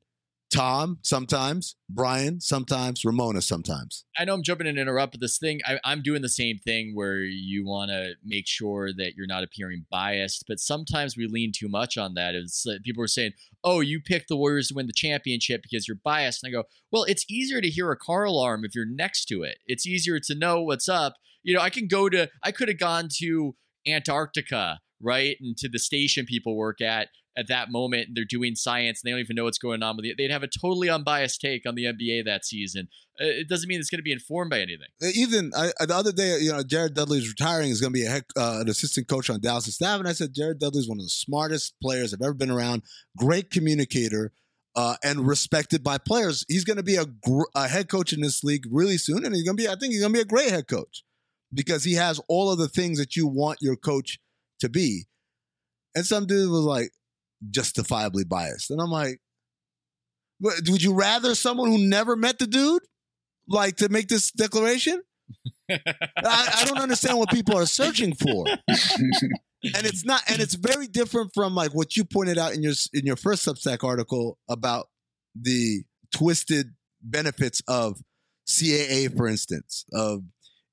Tom sometimes, Brian sometimes, Ramona sometimes. I know I'm jumping in and interrupt, but this thing, I, I'm doing the same thing where you want to make sure that you're not appearing biased, but sometimes we lean too much on that. It's people are saying, "Oh, you picked the Warriors to win the championship because you're biased," and I go, "Well, it's easier to hear a car alarm if you're next to it. It's easier to know what's up. You know, I can go to, I could have gone to Antarctica, right, and to the station people work at." At that moment, and they're doing science, and they don't even know what's going on with it. They'd have a totally unbiased take on the NBA that season. Uh, It doesn't mean it's going to be informed by anything. Uh, Even I, the other day, you know, Jared Dudley's retiring is going to be a head, uh, an assistant coach on Dallas' staff, and I said Jared Dudley's one of the smartest players I've ever been around. Great communicator uh, and respected by players. He's going to be a, gr- a head coach in this league really soon, and he's going to be. I think he's going to be a great head coach because he has all of the things that you want your coach to be. And some dude was like justifiably biased, and I'm like, would you rather someone who never met the dude like to make this declaration? I, I don't understand what people are searching for, and it's not, and it's very different from like what you pointed out in your in your first Substack article about the twisted benefits of CAA, for instance, of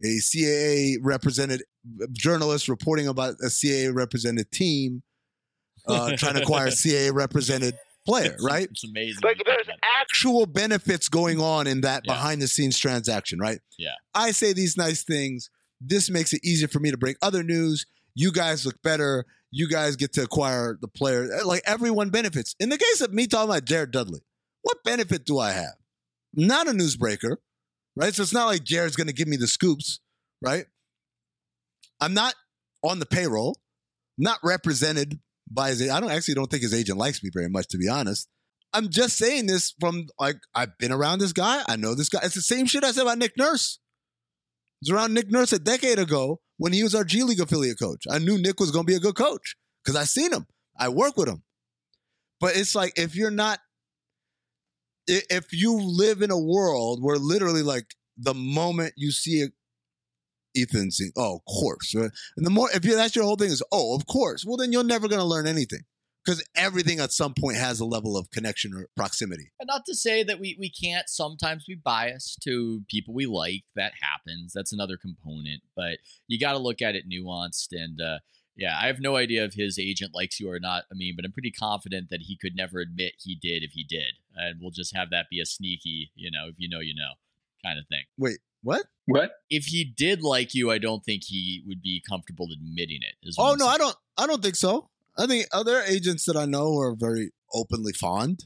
a CAA represented journalist reporting about a CAA represented team uh, trying to acquire a CAA represented player, right? It's amazing. Like there's think about it. actual benefits going on in that Yeah. behind the scenes transaction, right? Yeah. I say these nice things. This makes it easier for me to break other news. You guys look better. You guys get to acquire the player. Like everyone benefits. In the case of me talking about Jared Dudley, what benefit do I have? Not a newsbreaker, right? So it's not like Jared's going to give me the scoops, right? I'm not on the payroll, not represented by his. I don't actually don't think his agent likes me very much, to be honest. I'm just saying this from like I've been around this guy. I know this guy. It's the same shit I said about Nick Nurse. It was around Nick Nurse a decade ago when he was our G League affiliate coach. I knew Nick was going to be a good coach because I seen him. I work with him. But it's like if you're not, if you live in a world where literally like the moment you see a Ethan saying, "Oh, of course," right? and the more if that's your whole thing is, "Oh, of course," well then you're never going to learn anything because everything at some point has a level of connection or proximity. And not to say that we, we can't sometimes be biased to people we like. That happens. That's another component. But you got to look at it nuanced. And uh, yeah, I have no idea if his agent likes you or not. I mean, but I'm pretty confident that he could never admit he did if he did. And we'll just have that be a sneaky, you know, if you know, you know. Kind of thing. Wait, what? What? If he did like you, I don't think he would be comfortable admitting it. is what Oh no, saying. I don't. I don't think so. I think other agents that I know are very openly fond.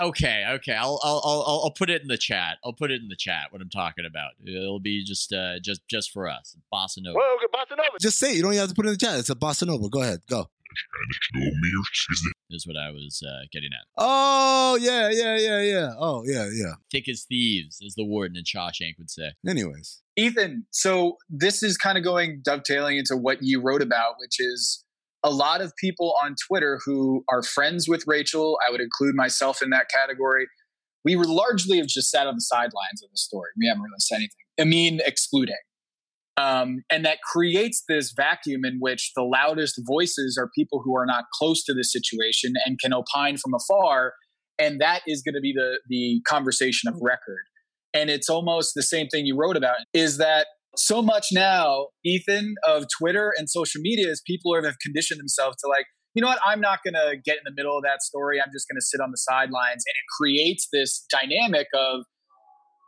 Eh, Okay, okay. I'll, I'll I'll I'll I'll put it in the chat. I'll put it in the chat what I'm talking about. It'll be just uh just just for us. Bossa Nova. Well, okay, Bossa Nova. Just say it. You don't even have to put it in the chat. It's a bossa nova. Go ahead. Go. Show me your shit. is what I was uh, getting at. Oh yeah, yeah, yeah, yeah. Oh yeah, yeah. Thick as thieves, as the warden in Shawshank would say. Anyways, Ethan, so this is kind of going dovetailing into what you wrote about, which is a lot of people on Twitter who are friends with Rachel. I would include myself in that category. We were largely have just sat on the sidelines of the story. We haven't really said anything. I mean, excluding. Um, and that creates this vacuum in which the loudest voices are people who are not close to the situation and can opine from afar. And that is going to be the, the conversation of record. And it's almost the same thing you wrote about is that so much now, Ethan, of Twitter and social media is people have conditioned themselves to like, you know what, I'm not going to get in the middle of that story. I'm just going to sit on the sidelines. And it creates this dynamic of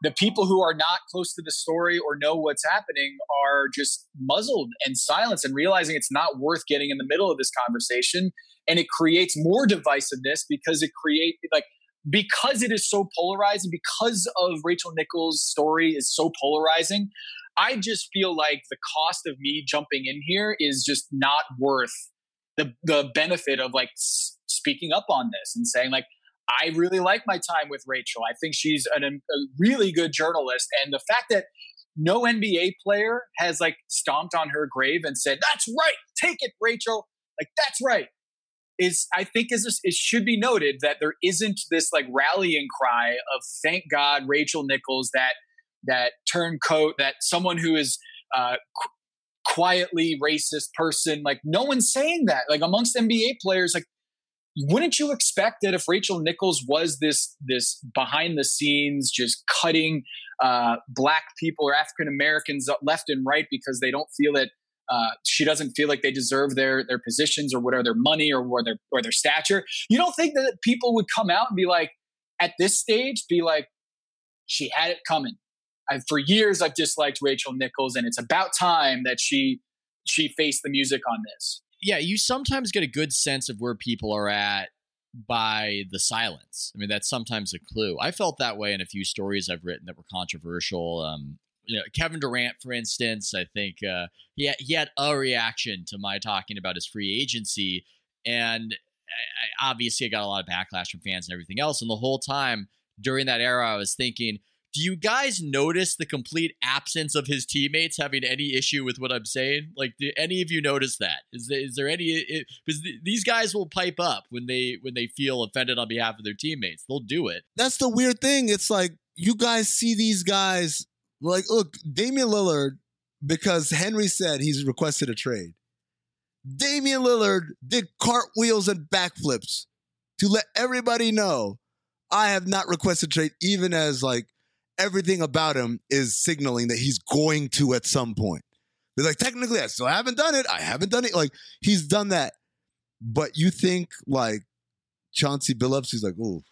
the people who are not close to the story or know what's happening are just muzzled and silenced and realizing it's not worth getting in the middle of this conversation. And it creates more divisiveness because it create like because it is so polarizing, because of Rachel Nichols' story is so polarizing, I just feel like the cost of me jumping in here is just not worth the the benefit of like speaking up on this and saying like I really like my time with Rachel. I think she's an, a really good journalist, and the fact that no NBA player has like stomped on her grave and said, "That's right, take it, Rachel," like that's right. Is I think is it should be noted that there isn't this like rallying cry of thank God Rachel Nichols that that turncoat that someone who is uh, qu- quietly racist person. Like no one's saying that. Like amongst NBA players like wouldn't you expect that if Rachel Nichols was this this behind the scenes just cutting uh, black people or African Americans left and right because they don't feel that uh, she doesn't feel like they deserve their their positions or whatever their money or, their or their stature. You don't think that people would come out and be like, at this stage, be like, she had it coming. I, for years, I've disliked Rachel Nichols, and it's about time that she she faced the music on this. Yeah, you sometimes get a good sense of where people are at by the silence. I mean, that's sometimes a clue. I felt that way in a few stories I've written that were controversial. Um, you know, Kevin Durant, for instance, I think uh, he had, he had a reaction to my talking about his free agency, and I, I, obviously I got a lot of backlash from fans and everything else. And the whole time during that era, I was thinking, do you guys notice the complete absence of his teammates having any issue with what I'm saying? Like, do any of you notice that? Is there, is there any? Because th- these guys will pipe up when they when they feel offended on behalf of their teammates. They'll do it. that's the weird thing. It's like you guys see these guys like look, Damian Lillard, because Henry said he's requested a trade. Damian Lillard did cartwheels and backflips to let everybody know I have not requested trade, even as like everything about him is signaling that he's going to at some point. They're like, technically, I still haven't done it. I haven't done it. Like he's done that. But you think like Chauncey Billups, he's like, oh,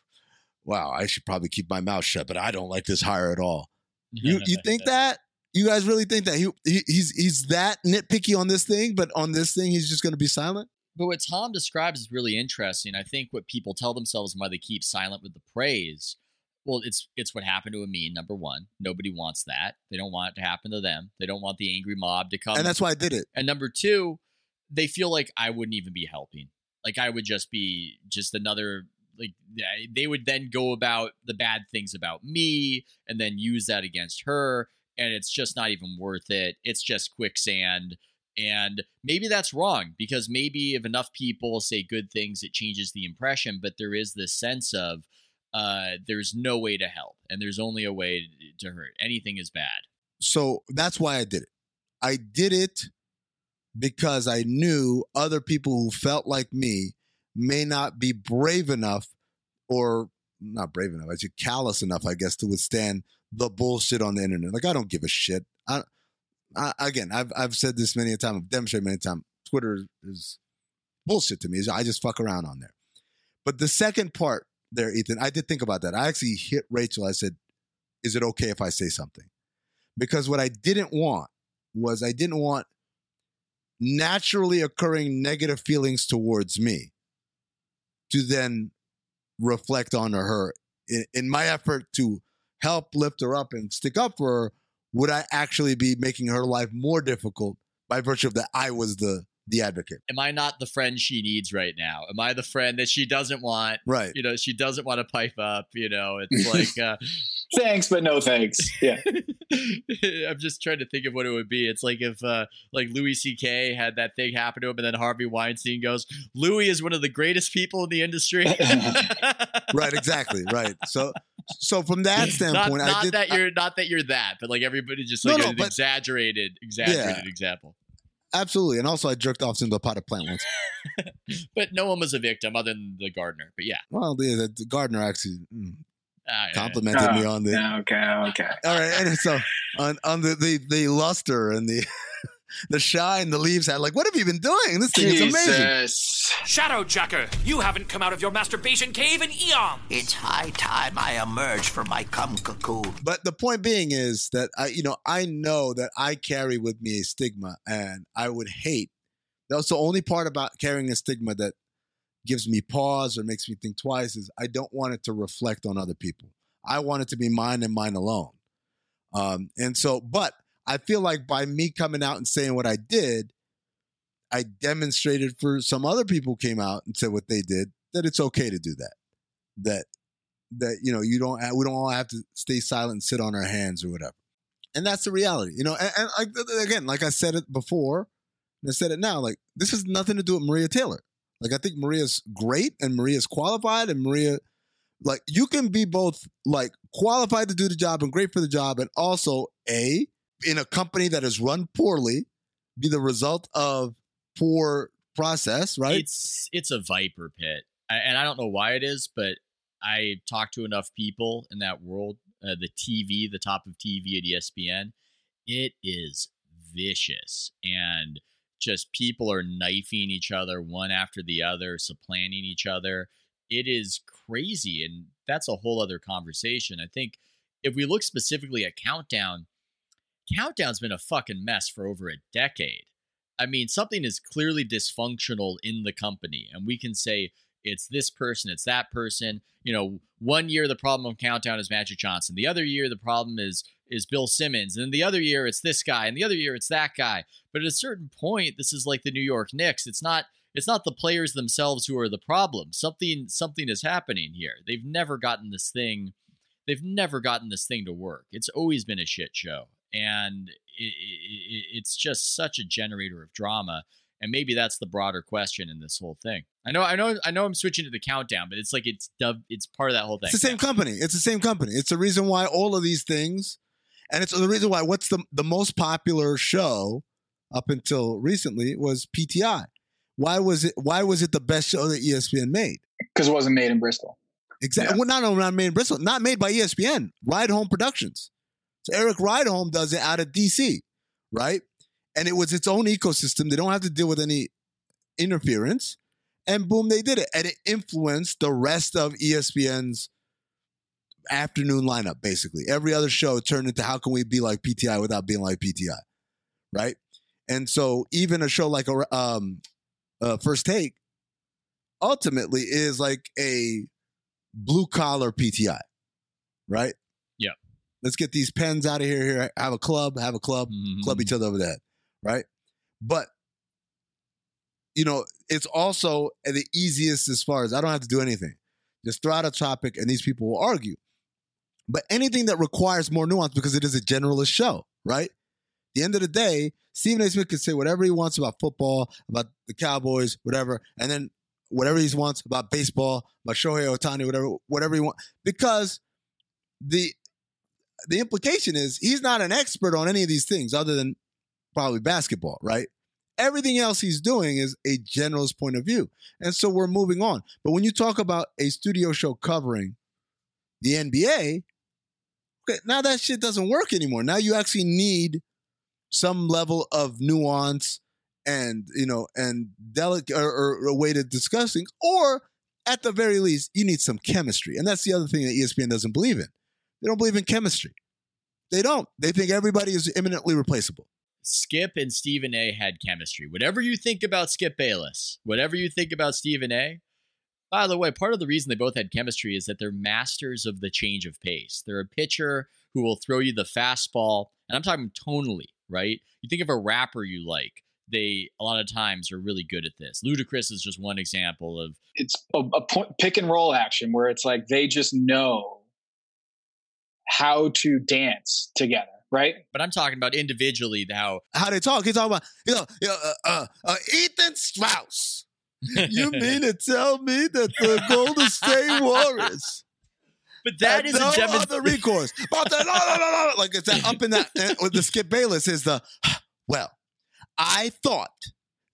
wow, I should probably keep my mouth shut, but I don't like this hire at all. You you think that? You guys really think that he, he he's he's that nitpicky on this thing, but on this thing he's just going to be silent? But what Tom describes is really interesting. I think what people tell themselves and why they keep silent with the praise. Well, it's it's what happened to Amin. Number one, nobody wants that. They don't want it to happen to them. They don't want the angry mob to come. And that's why I did it. And number two, they feel like I wouldn't even be helping. Like I would just be just another like they would then go about the bad things about me and then use that against her and it's just not even worth it. It's just quicksand. And maybe that's wrong because maybe if enough people say good things, it changes the impression. But there is this sense of uh, there's no way to help and there's only a way to hurt. Anything is bad. So that's why I did it. I did it because I knew other people who felt like me may not be brave enough or not brave enough, I should callous enough, I guess, to withstand the bullshit on the internet. Like I don't give a shit. I, I again, I've I've said this many a time. I've demonstrated many a time. Twitter is bullshit to me. I just fuck around on there. But the second part there, Ethan, I did think about that. I actually hit Rachel. I said, is it okay if I say something? Because what I didn't want was I didn't want naturally occurring negative feelings towards me to then reflect on her in, in my effort to help lift her up and stick up for her would i actually be making her life more difficult by virtue of that i was the the advocate Am I not the friend she needs right now? Am I the friend that she doesn't want? right You know, she doesn't want to pipe up. You know, it's like uh, Thanks, but no thanks. Yeah. I'm just trying to think of what it would be. It's like if uh, like Louis C.K. had that thing happen to him, and then Harvey Weinstein goes, "Louis is one of the greatest people in the industry." right exactly right so so from that standpoint not i did that you're not that you're that, but like everybody just like no, an but- exaggerated, exaggerated example. Absolutely and also i jerked off into a pot of plant once But no one was a victim other than the gardener. But yeah, well the, the gardener actually mm, Ah, yeah, complimented me on the okay, okay. all right and so on on the the, the luster and the the shine the leaves had like what have you been doing this thing is amazing Jesus. Shadow Jacker, you haven't come out of your masturbation cave in eons. It's high time I emerge from my cum cocoon. But the point being is that I, you know, I know that I carry with me a stigma, and I would hate. That's the only part about carrying a stigma that gives me pause or makes me think twice is I don't want it to reflect on other people. I want it to be mine and mine alone. Um, and so, but I feel like by me coming out and saying what I did, I demonstrated for some other people came out and said what they did that it's okay to do that. That that you know you don't we don't all have to stay silent and sit on our hands or whatever. And that's the reality, you know. And, and like again, like I said it before, and I said it now. Like this has nothing to do with Maria Taylor. Like I think Maria's great and Maria's qualified and Maria, like you can be both like qualified to do the job and great for the job, and also a in a company that is run poorly, be the result of poor process, right? It's it's a viper pit, I, and I don't know why it is, but I talk to enough people in that world. Uh, the TV, the top of TV at ESPN, it is vicious, and just people are knifing each other one after the other, supplanting each other. It is crazy, and that's a whole other conversation. I think if we look specifically at Countdown, Countdown's been a fucking mess for over a decade. I mean, something is clearly dysfunctional in the company, and we can say it's this person, it's that person. You know, one year the problem of Countdown is Magic Johnson, the other year the problem is is Bill Simmons, and the other year it's this guy, and the other year it's that guy. But at a certain point, this is like the New York Knicks. It's not it's not the players themselves who are the problem. Something something is happening here. They've never gotten this thing. They've never gotten this thing to work. It's always been a shit show, and it, it, it's just such a generator of drama. And maybe that's the broader question in this whole thing. I know, I know, I know. I'm switching to the countdown, but it's like it's dub, It's part of that whole thing. It's the same company. It's the same company. It's the reason why all of these things, and it's the reason why what's the the most popular show up until recently was PTI. Why was it? Why was it the best show that ESPN made? Because it wasn't made in Bristol. Exactly. Yeah. Well, not only not made in Bristol, not made by ESPN. Rydholm Productions. So Erik Rydholm does it out of DC, right? And it was its own ecosystem. They don't have to deal with any interference. And boom, they did it. And it influenced the rest of ESPN's afternoon lineup, basically. Every other show turned into how can we be like PTI without being like PTI, right? And so even a show like a um, uh, First Take ultimately is like a blue collar PTI, right? Let's get these pens out of here. Here, have a club, have a club, Mhm. club each other over that, right? But you know, it's also the easiest as far as I don't have to do anything. Just throw out a topic, and these people will argue. But anything that requires more nuance, because it is a generalist show, right? At the end of the day, Stephen A. Smith can say whatever he wants about football, about the Cowboys, whatever, and then whatever he wants about baseball, about Shohei Ohtani, whatever, whatever he wants, because the the implication is he's not an expert on any of these things other than probably basketball, right? Everything else he's doing is a generalist point of view. And so we're moving on. But when you talk about a studio show covering the NBA, okay, now that shit doesn't work anymore. Now you actually need some level of nuance and, you know, and delicate or, or a way to discuss things. Or at the very least, you need some chemistry. And that's the other thing that ESPN doesn't believe in. They don't believe in chemistry. They don't. They think everybody is imminently replaceable. Skip and Stephen A had chemistry. Whatever you think about Skip Bayless, whatever you think about Stephen A, by the way, part of the reason they both had chemistry is that they're masters of the change of pace. They're a pitcher who will throw you the fastball, and I'm talking tonally, right? You think of a rapper you like, they a lot of times are really good at this. Ludacris is just one example of It's a, a point, pick and roll action where it's like they just know how to dance together, right? but I'm talking about individually how How they talk? He talking about you know, you know uh, uh, uh, Ethan Strauss. You mean to tell me that the Golden State Warriors But that is had is no a demon- other recourse? But the, no, no, no, no, like it's that up in that uh, with the Skip Bayless is the well. I thought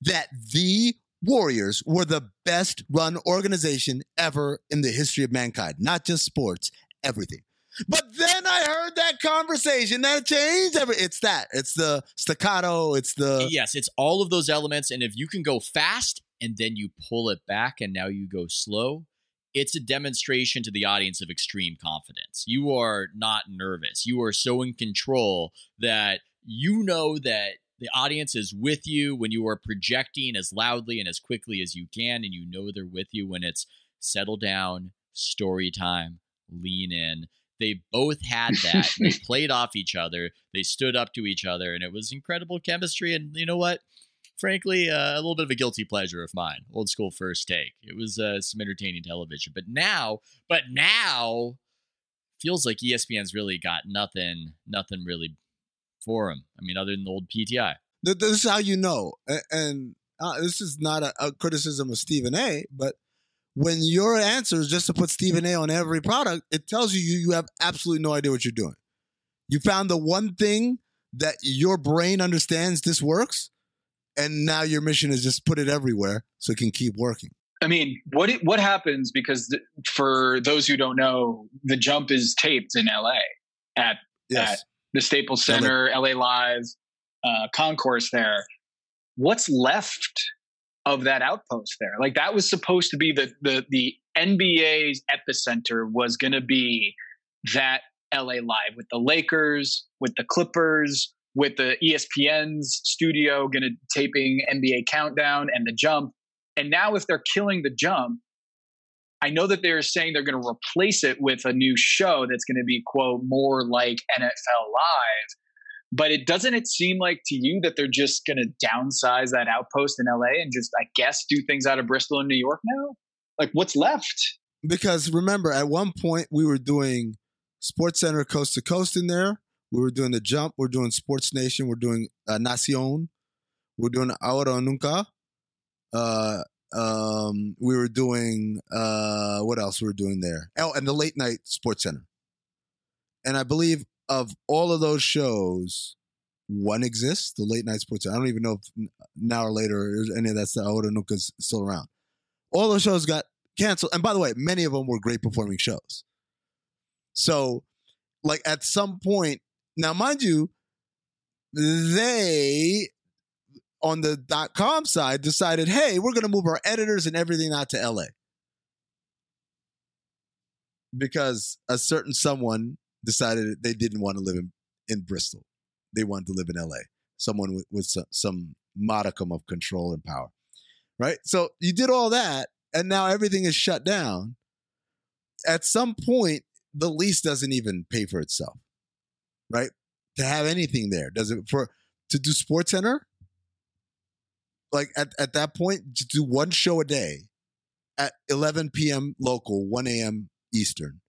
that the Warriors were the best run organization ever in the history of mankind, not just sports, everything. But then I heard that conversation that changed. It's that. It's the staccato. It's the yes, it's all of those elements. And if you can go fast and then you pull it back and now you go slow, it's a demonstration to the audience of extreme confidence. You are not nervous. You are so in control that you know that the audience is with you when you are projecting as loudly and as quickly as you can, and you know they're with you when it's settle down, story time, lean in. They both had that. they played off each other. They stood up to each other, and it was incredible chemistry. And you know what? Frankly, uh, a little bit of a guilty pleasure of mine. Old school first take. It was uh, some entertaining television. But now, but now, feels like ESPN's really got nothing, nothing really for him. I mean, other than the old PTI. This is how you know, and uh, this is not a, a criticism of Stephen A. But when your answer is just to put Stephen A. on every product, it tells you you, you have absolutely no idea what you're doing. You found the one thing that your brain understands this works, and now your mission is just put it everywhere so it can keep working. I mean, what it- what happens because th- for those who don't know, the jump is taped in LA at Yes, the Staples Center, LA Live, uh, concourse there. What's left of that outpost there? Like that was supposed to be the the the NBA's epicenter was going to be that LA Live with the Lakers, with the Clippers, with the ESPN's studio going to taping NBA Countdown and the Jump. And now if they're killing the Jump, I know that they're saying they're going to replace it with a new show that's going to be quote more like NFL Live. But it doesn't it seem like to you that they're just going to downsize that outpost in LA and just I guess do things out of Bristol and New York now? Like what's left? because remember, at one point we were doing Sports Center coast to coast in there. We were doing the jump. We're doing Sports Nation. We're doing uh, Nacion. We're doing Ahora Nunca. Uh, um, we were doing uh, what else? We were doing there. Oh, and the late night Sports Center. And I believe of all of those shows, one exists. The late night Sports. I don't even know if now or later any of that's the Ahora o Nunca's still around. All those shows got canceled. And by the way, many of them were great performing shows. So, like at some point, now mind you, they on the dot com side decided, hey, we're going to move our editors and everything out to LA. Because a certain someone decided they didn't want to live in, in Bristol. They wanted to live in LA. Someone with, with some, some modicum of control and power. Right? So you did all that, and now everything is shut down. At some point, the lease doesn't even pay for itself. Right? To have anything there. Does it for to do Sports Center? Like at, at that point, to do one show a day at 11 p.m. local, 1 a.m. Eastern,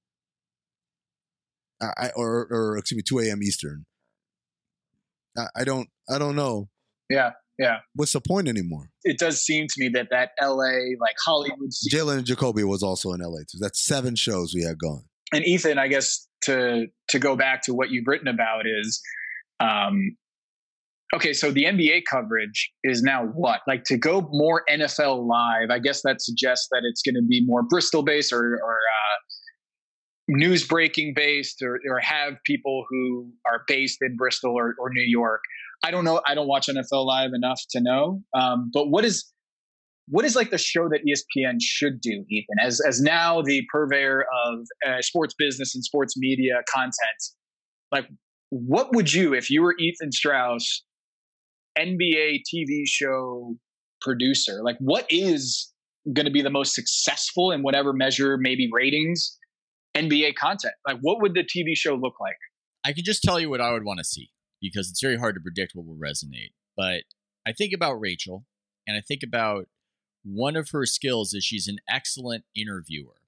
I, or or excuse me, 2 a.m. Eastern. I, I don't I don't know. Yeah, yeah. What's the point anymore? It does seem to me that that LA like Hollywood Jalen and Jacoby was also in LA too. That's seven shows we had going. and Ethan, I guess to to go back to what you've written about is, um, okay, so the NBA coverage is now what? Like to go more NFL live. I guess that suggests that it's going to be more Bristol based or or uh, news breaking based, or or have people who are based in Bristol or, or New York. I don't know. I don't watch NFL live enough to know. Um, but what is what is like the show that ESPN should do, Ethan, as as now the purveyor of uh, sports business and sports media content? Like, what would you, if you were Ethan Strauss, NBA TV show producer, like, what is going to be the most successful in whatever measure, maybe ratings, NBA content? Like, what would the TV show look like? I can just tell you what I would want to see because it's very hard to predict what will resonate. But I think about Rachel and I think about one of her skills is she's an excellent interviewer.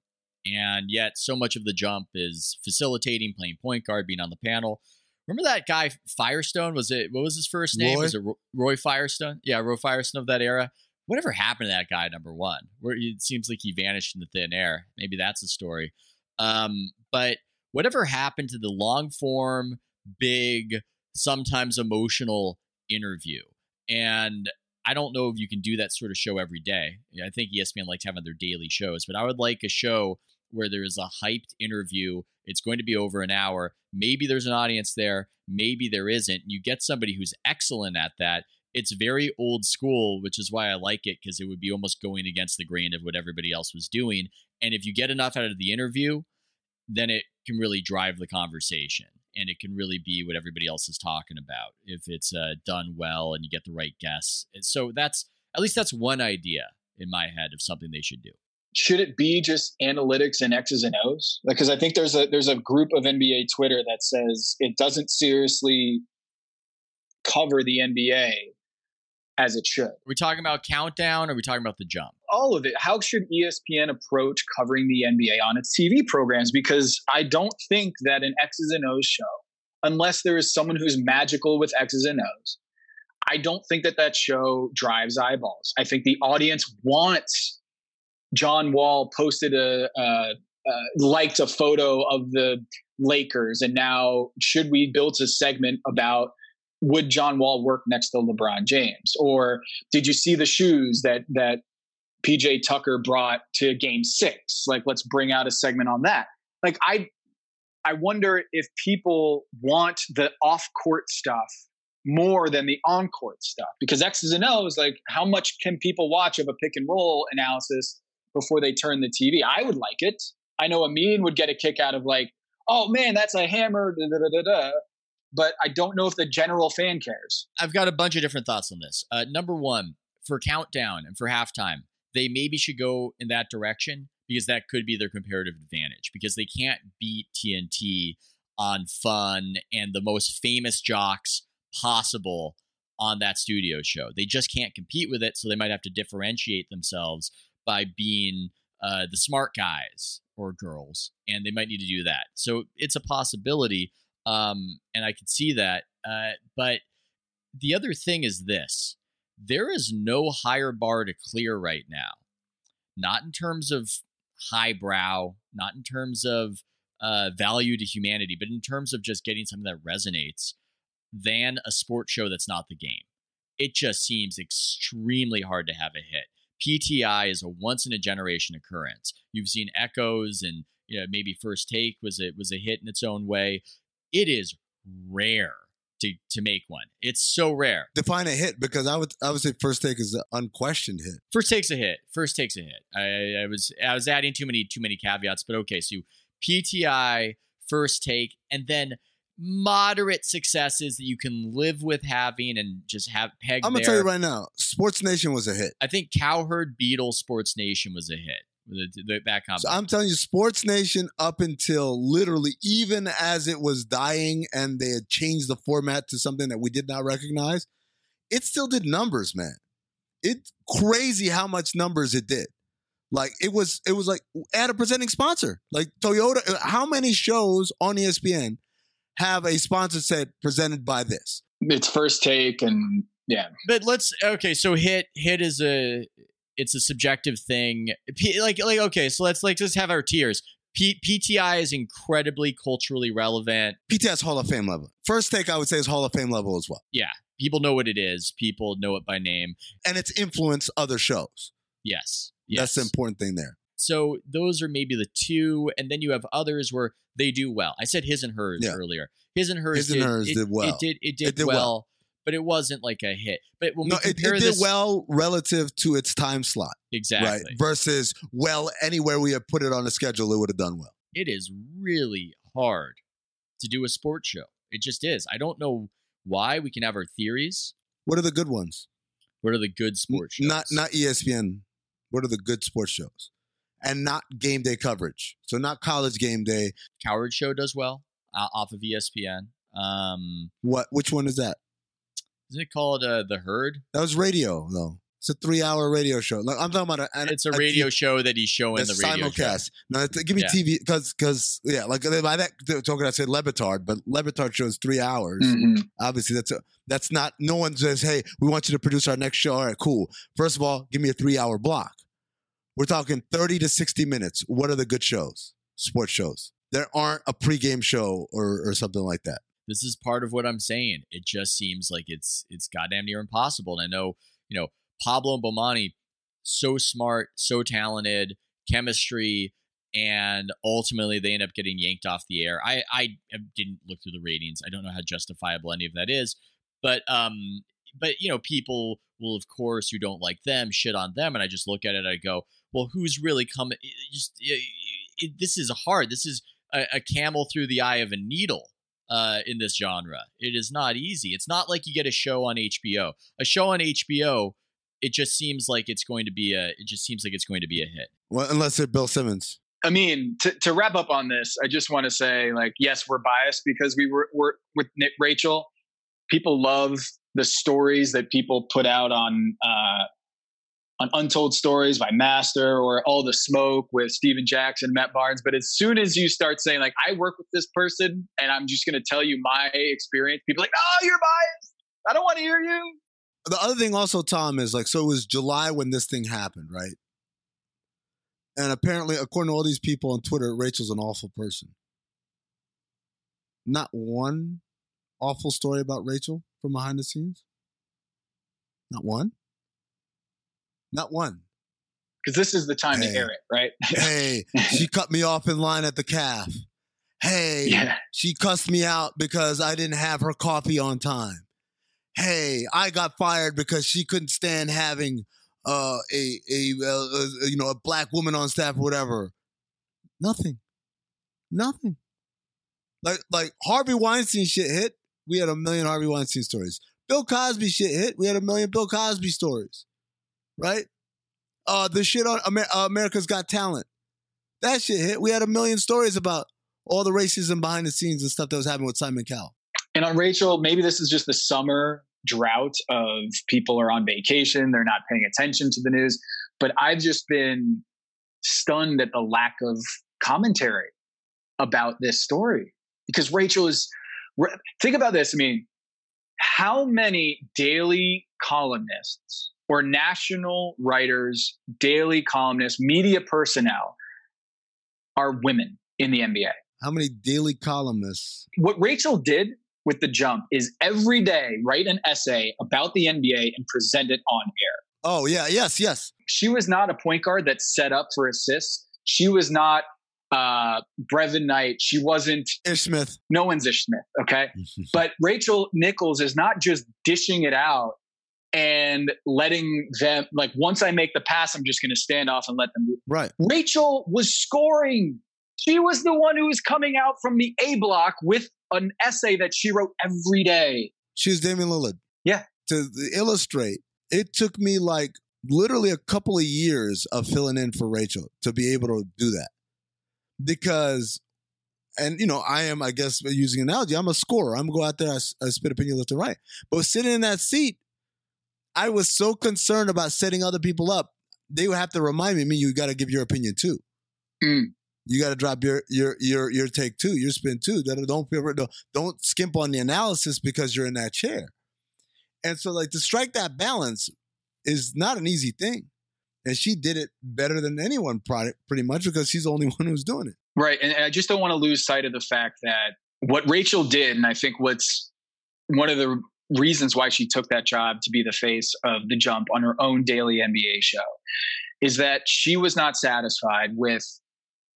And yet, so much of the jump is facilitating, playing point guard, being on the panel. Remember that guy Firestone? Was it what was his first name? Roy? Was it Roy Firestone? Yeah, Roy Firestone of that era. Whatever happened to that guy? Number one, where it seems like he vanished in the thin air. Maybe that's a story. Um, but whatever happened to the long form, big, sometimes emotional interview? And I don't know if you can do that sort of show every day. I think ESPN likes having their daily shows, but I would like a show where there is a hyped interview. It's going to be over an hour. Maybe there's an audience there, maybe there isn't. You get somebody who's excellent at that. It's very old school, which is why I like it because it would be almost going against the grain of what everybody else was doing. And if you get enough out of the interview, then it can really drive the conversation and it can really be what everybody else is talking about if it's uh, done well and you get the right guests. And so that's at least that's one idea in my head of something they should do. should it be just analytics and X's and O's? Because I think there's a there's a group of NBA Twitter that says it doesn't seriously cover the NBA as it should. Are we talking about countdown or are we talking about the jump? All of it. How should ESPN approach covering the NBA on its TV programs? Because I don't think that an X's and O's show, unless there is someone who's magical with X's and O's, I don't think that that show drives eyeballs. I think the audience wants John Wall posted a, a, a liked a photo of the Lakers, and now should we build a segment about would John Wall work next to LeBron James, or did you see the shoes that that PJ Tucker brought to Game Six? Like, let's bring out a segment on that. Like, I I wonder if people want the off court stuff more than the on court stuff because X's and O's, like, how much can people watch of a pick and roll analysis before they turn the TV? I would like it. I know Amin would get a kick out of like, oh man, that's a hammer, da, da, da, but I don't know if the general fan cares. I've got a bunch of different thoughts on this. Uh, number one, for countdown and for halftime, they maybe should go in that direction because that could be their comparative advantage because they can't beat TNT on fun and the most famous jocks possible on that studio show. They just can't compete with it, so they might have to differentiate themselves by being uh, the smart guys or girls, and they might need to do that. So it's a possibility, um, and I could see that. Uh, but the other thing is this there is no higher bar to clear right now, not in terms of highbrow, not in terms of uh, value to humanity, but in terms of just getting something that resonates than a sports show that's not the game. It just seems extremely hard to have a hit. PTI is a once in a generation occurrence. You've seen echoes and you know maybe first take was a was a hit in its own way. It is rare to to make one. It's so rare. Define a hit because I would I would say first take is an unquestioned hit. First takes a hit. First takes a hit. I, I was I was adding too many too many caveats, but okay. So PTI, first take, and then moderate successes that you can live with having and just have peg. I'm gonna there. tell you right now, Sports Nation was a hit. I think Cowherd Beadle Sports Nation was a hit. The, the, that combo. So I'm telling you, Sports Nation up until literally even as it was dying and they had changed the format to something that we did not recognize, it still did numbers, man. It's crazy how much numbers it did. Like it was, it was like at a presenting sponsor, like Toyota. Uh, how many shows on ESPN have a sponsor said presented by this? It's first take, and yeah. But let's okay. So hit hit is a it's a subjective thing. P, like like okay. So let's like just have our tiers. P, PTI is incredibly culturally relevant. PTS Hall of Fame level. First take, I would say, is Hall of Fame level as well, Yeah, people know what it is. People know it by name. and it's influenced other shows. Yes, yes. That's the important thing there. So those are maybe the two, and then you have others where they do well. I said his and hers Yeah. earlier. His and hers, His and hers it, did well. It did. It did, It did well, well. But it wasn't like a hit. But when No, we it, compare it did this, well relative to its time slot, exactly, right? Versus well, anywhere we had put it on the schedule, it would have done well. it is really hard to do a sports show. It just is. I don't know why. We can have our theories. What are the good ones? What are the good sports shows? Not not ESPN. What are the good sports shows? And not game day coverage. So not college game day. Cowherd Show does well uh, off of ESPN. Um, What? Which one is that? Isn't it called uh, the Herd? That was radio though. It's a three-hour radio show. Like I'm talking about a, an- It's a radio show that he's showing the radio show. simulcast. No, it's- give me Yeah. TV because because yeah, like by that token I said Le Batard, but Le Batard shows three hours. Mhm. Obviously, that's a that's not. No one says, "Hey, we want you to produce our next show." All right, cool. First of all, give me a three-hour block. We're talking thirty to sixty minutes. What are the good shows? Sports shows. There aren't a pregame show or or something like that. This is part of what I'm saying. It just seems like it's it's goddamn near impossible. And I know, you know, Pablo and Bomani, so smart, so talented, chemistry, and ultimately they end up getting yanked off the air. I I didn't look through the ratings. I don't know how justifiable any of that is, but um, but you know, people will of course who don't like them shit on them, and I just look at it. I go, well, who's really coming? Just it, it, this is hard. This is a, a camel through the eye of a needle uh, in this genre. It is not easy. It's not like you get a show on HBO. A show on HBO, it just seems like it's going to be a. It just seems like it's going to be a hit. Well, unless they're Bill Simmons. I mean, to, to wrap up on this, I just want to say, like, yes, we're biased because we were, we're with Nick, Rachel. People love the stories that people put out on uh, on Untold Stories by Master or All the Smoke with Stephen Jackson, Matt Barnes. But as soon as you start saying, like, I work with this person and I'm just going to tell you my experience, people like, oh, you're biased. I don't want to hear you. The other thing also, Tom, is like so. It was July when this thing happened, right? And apparently, according to all these people on Twitter, Rachel's an awful person. Not one awful story about Rachel from behind the scenes. Not one. Not one. Because this is the time Hey. to air it, right? Hey, she cut me off in line at the calf. Hey, yeah. she cussed me out because I didn't have her coffee on time. Hey, I got fired because she couldn't stand having uh, a a uh, uh, you know a black woman on staff or whatever. Nothing, nothing. Like like Harvey Weinstein shit hit. We had a million Harvey Weinstein stories. Bill Cosby shit hit. We had a million Bill Cosby stories. Right? Uh, the shit on Amer- uh, America's Got Talent. That shit hit. We had a million stories about all the racism behind the scenes and stuff that was happening with Simon Cowell. And on Rachel, maybe this is just the summer drought of people are on vacation, they're not paying attention to the news. But I've just been stunned at the lack of commentary about this story because Rachel is. Think about this. I mean, how many daily columnists or national writers, daily columnists, media personnel are women in the NBA? How many daily columnists? what Rachel did with the jump is every day write an essay about the NBA and present it on air. Oh yeah, yes, yes. She was not a point guard that's set up for assists. She was not uh, Brevin Knight. She wasn't. Ish Smith. No one's Ish Smith. Okay, but Rachel Nichols is not just dishing it out and letting them like once I make the pass, I'm just going to stand off and let them. do Right. Rachel was scoring. She was the one who was coming out from the A block with an essay that she wrote every day. She was Damian Lillard. Yeah. To illustrate, it took me like literally a couple of years of filling in for Rachel to be able to do that. Because, and you know, I am, I guess, using analogy, I'm a scorer. I'm going to go out there, I spit opinion left and right. But sitting in that seat, I was so concerned about setting other people up. They would have to remind me, me, you got to give your opinion too. Mm. You got to drop your your your your take too, your spin too. That don't feel don't, don't skimp on the analysis because you're in that chair. And so, like to strike that balance is not an easy thing, and she did it better than anyone, pretty much because she's the only one who's doing it. Right. And, and I just don't want to lose sight of the fact that what Rachel did, and I think what's one of the reasons why she took that job to be the face of the jump on her own daily NBA show, is that she was not satisfied with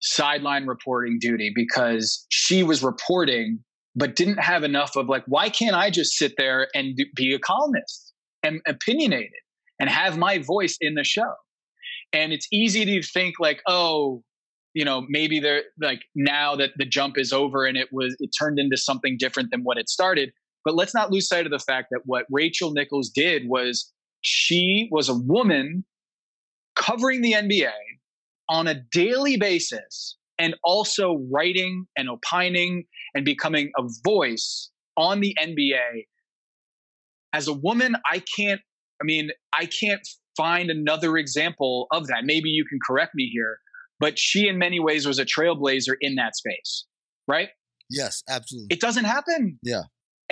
sideline reporting duty because she was reporting but didn't have enough of like, why can't I just sit there and be a columnist and opinionated and have my voice in the show? And it's easy to think like, oh, you know, maybe they're like now that the jump is over and it was it turned into something different than what it started. But let's not lose sight of the fact that what Rachel Nichols did was she was a woman covering the NBA on a daily basis and also writing and opining and becoming a voice on the NBA. As a woman, I can't, I mean, I can't find another example of that. Maybe you can correct me here, but she, in many ways, was a trailblazer in that space, right? Yes, absolutely. It doesn't happen. Yeah.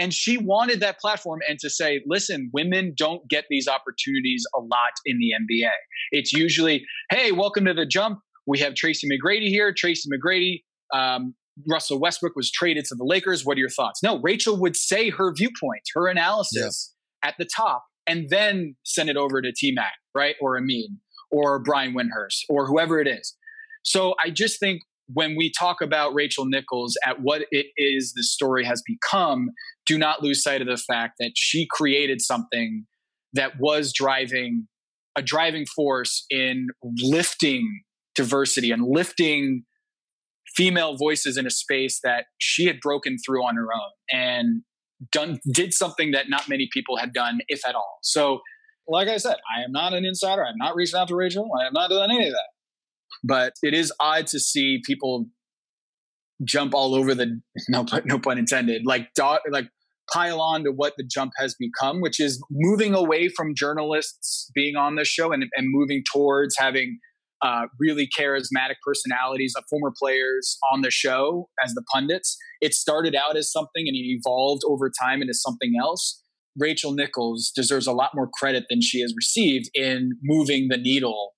And she wanted that platform and to say, listen, women don't get these opportunities a lot in the NBA. It's usually, hey, welcome to the jump. We have Tracy McGrady here. Tracy McGrady, um, Russell Westbrook was traded to the Lakers. What are your thoughts? No, Rachel would say her viewpoint, her analysis yeah. at the top, and then send it over to T Mac, right? Or Amin or Brian Windhorst or whoever it is. So I just think when we talk about Rachel Nichols at what it is the story has become, do not lose sight of the fact that she created something that was driving a driving force in lifting diversity and lifting female voices in a space that she had broken through on her own and done did something that not many people had done if at all. So like i said i am not an insider. I'm not reaching out to rachel. I have not done any of that but it is odd to see people jump all over the no no pun intended like dot like pile on to what the jump has become which is moving away from journalists being on the show and, and moving towards having uh, really charismatic personalities, uh, former players on the show as the pundits. It started out as something and it evolved over time into something else. Rachel Nichols deserves a lot more credit than she has received in moving the needle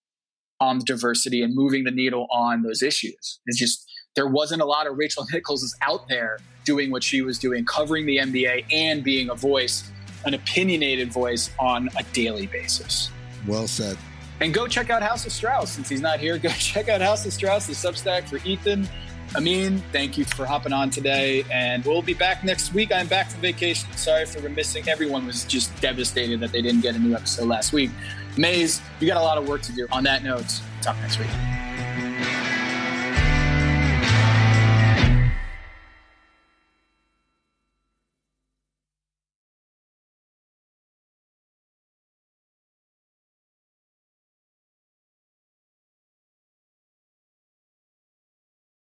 on the diversity and moving the needle on those issues. It's just there wasn't a lot of Rachel Nichols out there doing what she was doing, covering the NBA and being a voice, an opinionated voice on a daily basis. Well said. And go check out House of Strauss. Since he's not here, go check out House of Strauss, the Substack for Ethan. Amin, thank you for hopping on today. And we'll be back next week. I'm back from vacation. Sorry for missing. Everyone was just devastated that they didn't get a new episode last week. Mays, you got a lot of work to do. On that note, talk next week.